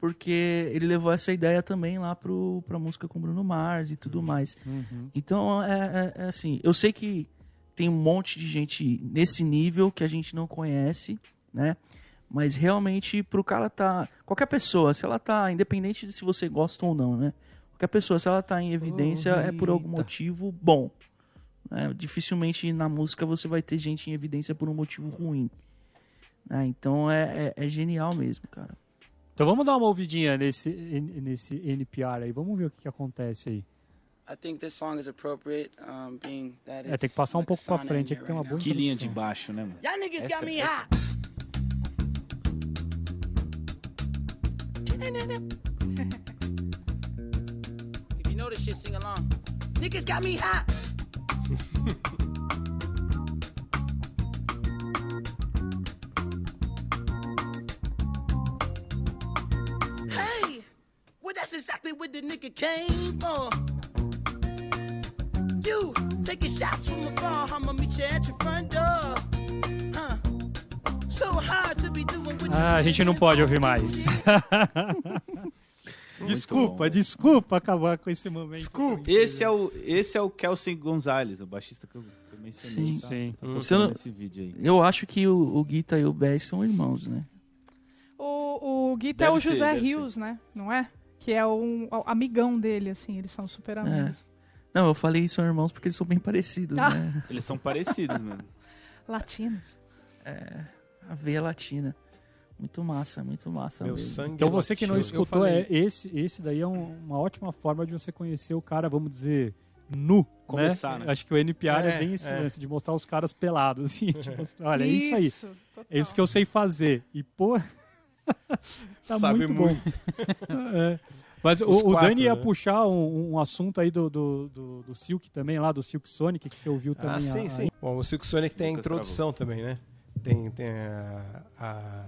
porque ele levou essa ideia também lá pro, pra música com Bruno Mars e tudo mais. Então, é, é- é assim, eu sei que tem um monte de gente nesse nível que a gente não conhece, né? Mas realmente, pro cara tá. Qualquer pessoa, se ela tá, independente de se você gosta ou não, né? Qualquer pessoa, se ela tá em evidência, é por algum motivo bom. né? Dificilmente na música você vai ter gente em evidência por um motivo ruim. né? Então é, é- é genial mesmo, cara. Então vamos dar uma ouvidinha nesse, nesse NPR aí. Vamos ver o que, que acontece aí. I think this song is appropriate, um, being that É, tem que passar um pouco pra frente aqui, here tem uma boa. Que linha de baixo, né, mano? Y'all niggas Essa- got me essa- hot. if you know this shit, sing along. Niggas got me hot. that's exactly what the nigga came for. You taking shots from afar, I'ma meet you at your front door. Huh? So hard to be doing what you Ah, a gente não pode ouvir mais. desculpa, desculpa acabar com esse momento. Desculpa. Esse é o, esse é o Kelsen Gonzalez, o baixista que eu, que eu mencionei. Sim. tá? Sim. Tá eu não- nesse vídeo aí. Eu acho que o, o Guita e o Bass são irmãos, né? O, o Guita é o ser, José deve Rios, né? Não é? Que é um amigão dele, assim, eles são super amigos. Não, eu falei são irmãos porque eles são bem parecidos, Ah. né? Eles são parecidos, mano. Latinos. A veia latina. Muito massa, muito massa Meu mesmo. sangue Então você que não escutou, é esse, esse daí é um- uma ótima forma de você conhecer o cara, vamos dizer, nu. Começar, né? né? Acho que o NPR é, É, bem esse é. lance de mostrar os caras pelados, assim. tipo, olha, é isso aí. total. É isso que eu sei fazer. E, pô, tá Sabe muito, bom. É. Mas o, Os o quatro, Dani ia né? puxar um, um assunto aí do, do, do, do Silk também, lá do Silk Sonic, que você ouviu também. Ah, sim, a- sim. Bom, o Silk Sonic tem a introdução também, né? Tem, tem a, a,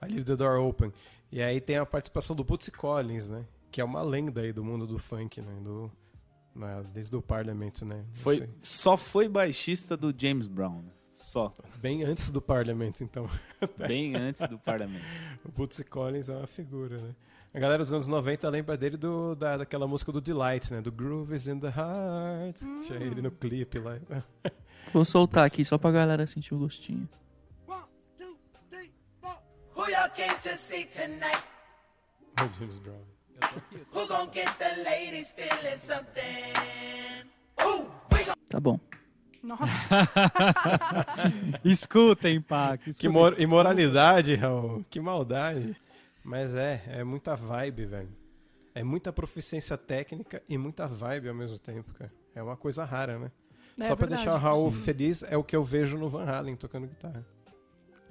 a Leave the Door Open. E aí tem a participação do Bootsy Collins, né? Que é uma lenda aí do mundo do funk, né? Do, né? Desde o Parlamento, né? Foi, só foi baixista do James Brown. Só. Bem antes do Parlamento, então. Bem antes do parlamento. O Bootsy Collins é uma figura, né? A galera dos anos 90 lembra dele do, da, daquela música do Delight, né? Do Groove is in the Heart. Tinha ele no clipe lá. Vou soltar aqui só pra galera sentir o gostinho. One, two, three, four. Who y'all came to see tonight? O James Brown. Who gon' get the ladies feeling something? Ooh, we gon' Tá bom. Nossa, Escutem, pá. que Que escutem. mor- imoralidade, Raul. Que maldade. Mas é, é muita vibe, velho. É muita proficiência técnica e muita vibe ao mesmo tempo, cara. É uma coisa rara, né? É Só pra verdade. deixar o Raul feliz, é o que eu vejo no Van Halen tocando guitarra.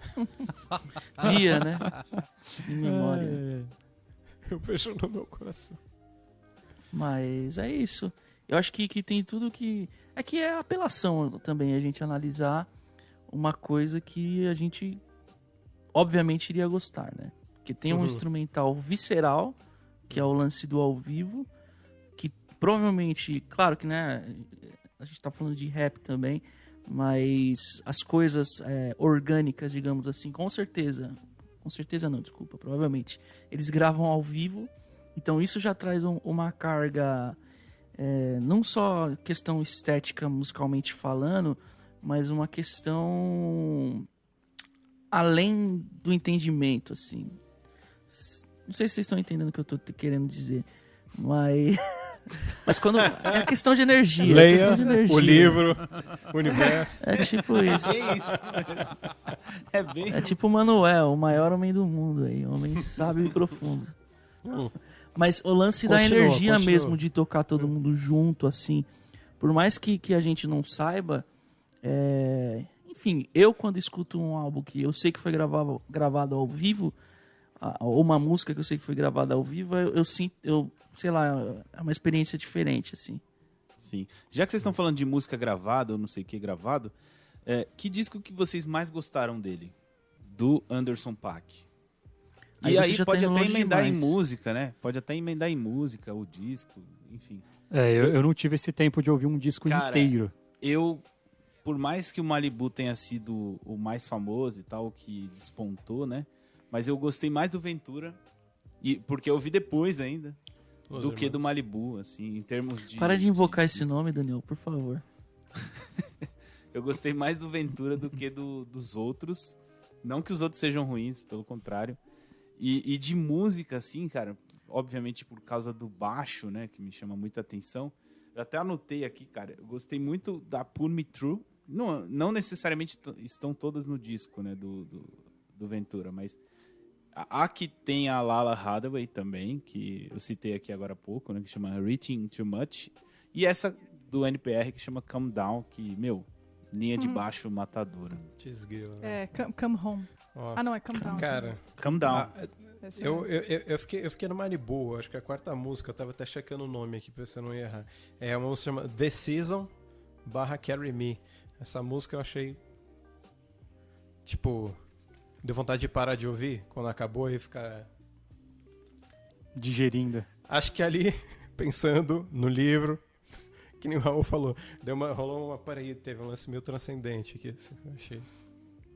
Via, né? Em memória. É. Eu vejo no meu coração. Mas é isso. Eu acho que, que tem tudo que. É que é apelação também a gente analisar uma coisa que a gente obviamente iria gostar, né? Que tem um Uhum. instrumental visceral, que é o lance do ao vivo, que provavelmente, claro que né, a gente tá falando de rap também, mas as coisas é, orgânicas, digamos assim, com certeza, com certeza não, desculpa, provavelmente, eles gravam ao vivo, então isso já traz um- uma carga, é, não só questão estética musicalmente falando, mas uma questão além do entendimento, assim. Não sei se vocês estão entendendo o que eu tô te- querendo dizer, mas... Mas quando... É questão de energia, é Leia questão de energia. o livro, o universo. É tipo isso. É bem. É tipo o Manuel, o maior homem do mundo aí, homem sábio e profundo. Mas o lance da Continua, energia continua. mesmo de tocar todo mundo junto, assim, por mais que, que a gente não saiba, é, enfim, eu quando escuto um álbum que eu sei que foi gravado, gravado ao vivo, ou uma música que eu sei que foi gravada ao vivo, eu, eu sinto, eu, sei lá, é uma experiência diferente, assim. Sim. Já que vocês estão falando de música gravada ou não sei o que gravado, é, que disco que vocês mais gostaram dele? Do Anderson Paak. Aí E aí já tá pode indo até emendar em demais. música, né? Pode até emendar em música, o disco, enfim. É, eu, eu não tive esse tempo de ouvir um disco Cara, inteiro. Eu, por mais que o Malibu tenha sido o mais famoso e tal, o que despontou, né? Mas eu gostei mais do Ventura, e, porque eu vi depois ainda, Os do que irmãos. do Malibu, assim, em termos de... Para de invocar esse disco. nome, Daniel, por favor. Eu gostei mais do Ventura do que do, dos outros. Não que os outros sejam ruins, pelo contrário. E, e de música, assim, cara, obviamente por causa do baixo, né, que me chama muita atenção. Eu até anotei aqui, cara, eu gostei muito da Pull Me True. Não, não necessariamente estão todas no disco, né, do, do, do Ventura, mas a, a que tem a Lala Hathaway também, que eu citei aqui agora há pouco, né, que chama Reaching Too Much. E essa do NPR que chama Come Down, que, meu, linha de baixo matadora. Né? É, come, come Home. Ó, Ah, não, é Come Down. Cara, Come Down. ah, eu, mesmo. eu, eu, eu fiquei, eu fiquei no Malibu, acho que é a quarta música, eu tava até checando o nome aqui pra você não errar. É uma música chamada The Season barra Carry Me. Essa música eu achei. Tipo. Deu vontade de parar de ouvir quando acabou e ficar. Digerindo. Acho que ali, pensando no livro, que nem o Raul falou, deu uma, rolou uma. Peraí, teve um lance meio transcendente aqui. assim, achei.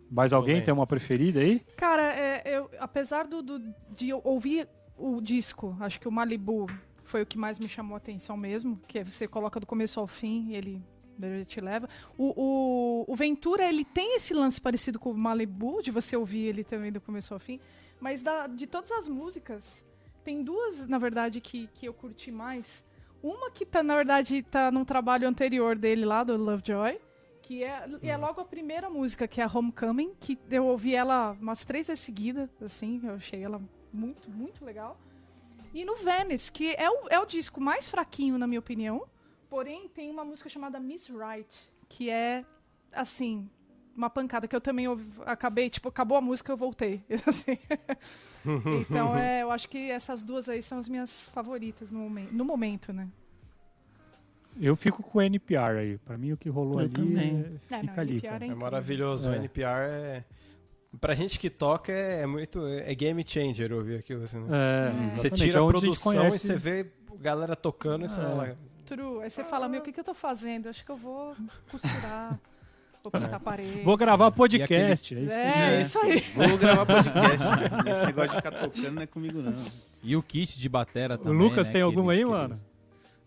Mas alguém tem uma preferida aí? Cara, é, eu, apesar do, do- de eu ouvir o disco, acho que o Malibu foi o que mais me chamou a atenção mesmo, que é você coloca do começo ao fim e ele, ele te leva. O, o, o Ventura, ele tem esse lance parecido com o Malibu, de você ouvir ele também do começo ao fim, mas da- de todas as músicas, tem duas, na verdade, que, que eu curti mais. Uma que, tá, na verdade, tá num trabalho anterior dele lá, do Lovejoy, que é, e é logo a primeira música, que é a Homecoming, que eu ouvi ela umas três vezes seguida, assim, eu achei ela muito, muito legal. E no Venice, que é o, é o disco mais fraquinho, na minha opinião, porém tem uma música chamada Miss Right, que é, assim, uma pancada que eu também ouvi- acabei, tipo, acabou a música eu voltei, assim. então, é, eu acho que essas duas aí são as minhas favoritas no, momen no momento, né? Eu fico com o NPR aí. Pra mim, o que rolou Eu ali também. é- É, fica não, ali. É É maravilhoso. O É. NPR é. Pra gente que toca é, é muito. É game changer ouvir aquilo assim, né? É, Você tira a produção conhece- e você vê galera tocando e você É. vai lá. True. Aí você fala, meu, o que, que eu tô fazendo? Acho que eu vou costurar, vou pintar a parede. Vou gravar podcast. É isso que É, isso aí. Vou gravar podcast. né? Esse negócio de ficar tocando não é comigo, não. E o kit de batera O também. Lucas né, tem alguma aí, mano? usa.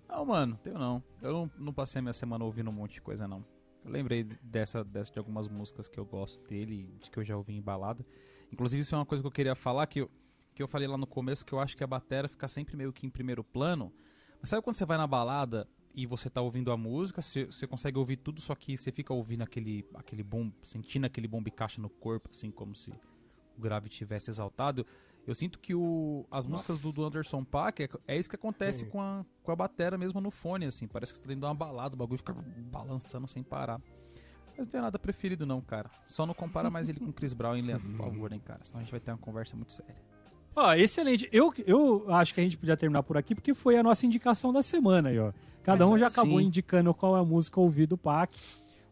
Não, mano, tenho não. Eu não, não passei a minha semana ouvindo um monte de coisa, não. Eu lembrei dessa, dessa de algumas músicas que eu gosto dele, de que eu já ouvi em balada. Inclusive, isso é uma coisa que eu queria falar, que eu, que eu falei lá no começo, que eu acho que a batera fica sempre meio que em primeiro plano. Mas sabe quando você vai na balada e você tá ouvindo a música, você, você consegue ouvir tudo, só que você fica ouvindo aquele, aquele bom, sentindo aquele bombe caixa no corpo, assim, como se o grave tivesse exaltado. Eu sinto que o, as músicas do, Anderson Paak é, é isso que acontece Sim. com a, com a batera mesmo no fone, assim. Parece que você tá de uma balada, o bagulho fica balançando sem parar. Mas não tenho nada preferido não, cara. Só não compara mais ele com o Chris Brown, hein, Leandro? Por favor, hein, cara. Senão a gente vai ter uma conversa muito séria. Ó, excelente. Eu, eu acho que a gente podia terminar por aqui, porque foi a nossa indicação da semana aí, ó. Cada um já acabou Sim. indicando qual é a música ouvida do PAC.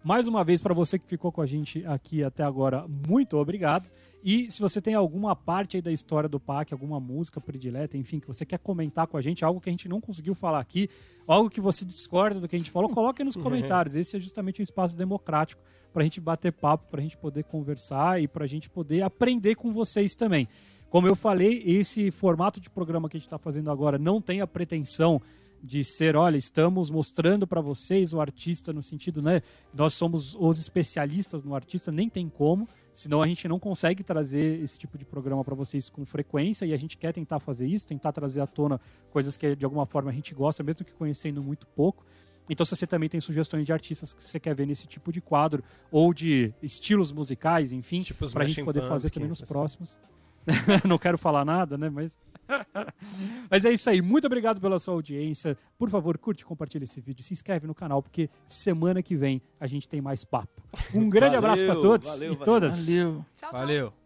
Mais uma vez, para você que ficou com a gente aqui até agora, muito obrigado. E se você tem alguma parte aí da história do PAC, alguma música predileta, enfim, que você quer comentar com a gente, algo que a gente não conseguiu falar aqui, algo que você discorda do que a gente falou, coloque nos comentários. Esse é justamente um espaço democrático para a gente bater papo, para a gente poder conversar e para a gente poder aprender com vocês também. Como eu falei, esse formato de programa que a gente está fazendo agora não tem a pretensão de ser, olha, estamos mostrando para vocês o artista no sentido, né? Nós somos os especialistas no artista, nem tem como, senão a gente não consegue trazer esse tipo de programa para vocês com frequência e a gente quer tentar fazer isso, tentar trazer à tona coisas que de alguma forma a gente gosta, mesmo que conhecendo muito pouco. Então, se você também tem sugestões de artistas que você quer ver nesse tipo de quadro, ou de estilos musicais, enfim, Tipo os pra gente poder fazer também nos assim. próximos. não quero falar nada, né? Mas. Mas é isso aí. Muito obrigado pela sua audiência. Por favor, curte, compartilha esse vídeo, se inscreve no canal, porque semana que vem a gente tem mais papo. Um grande Valeu, abraço para todos valeu, e valeu. todas. Valeu. Tchau, tchau. Valeu!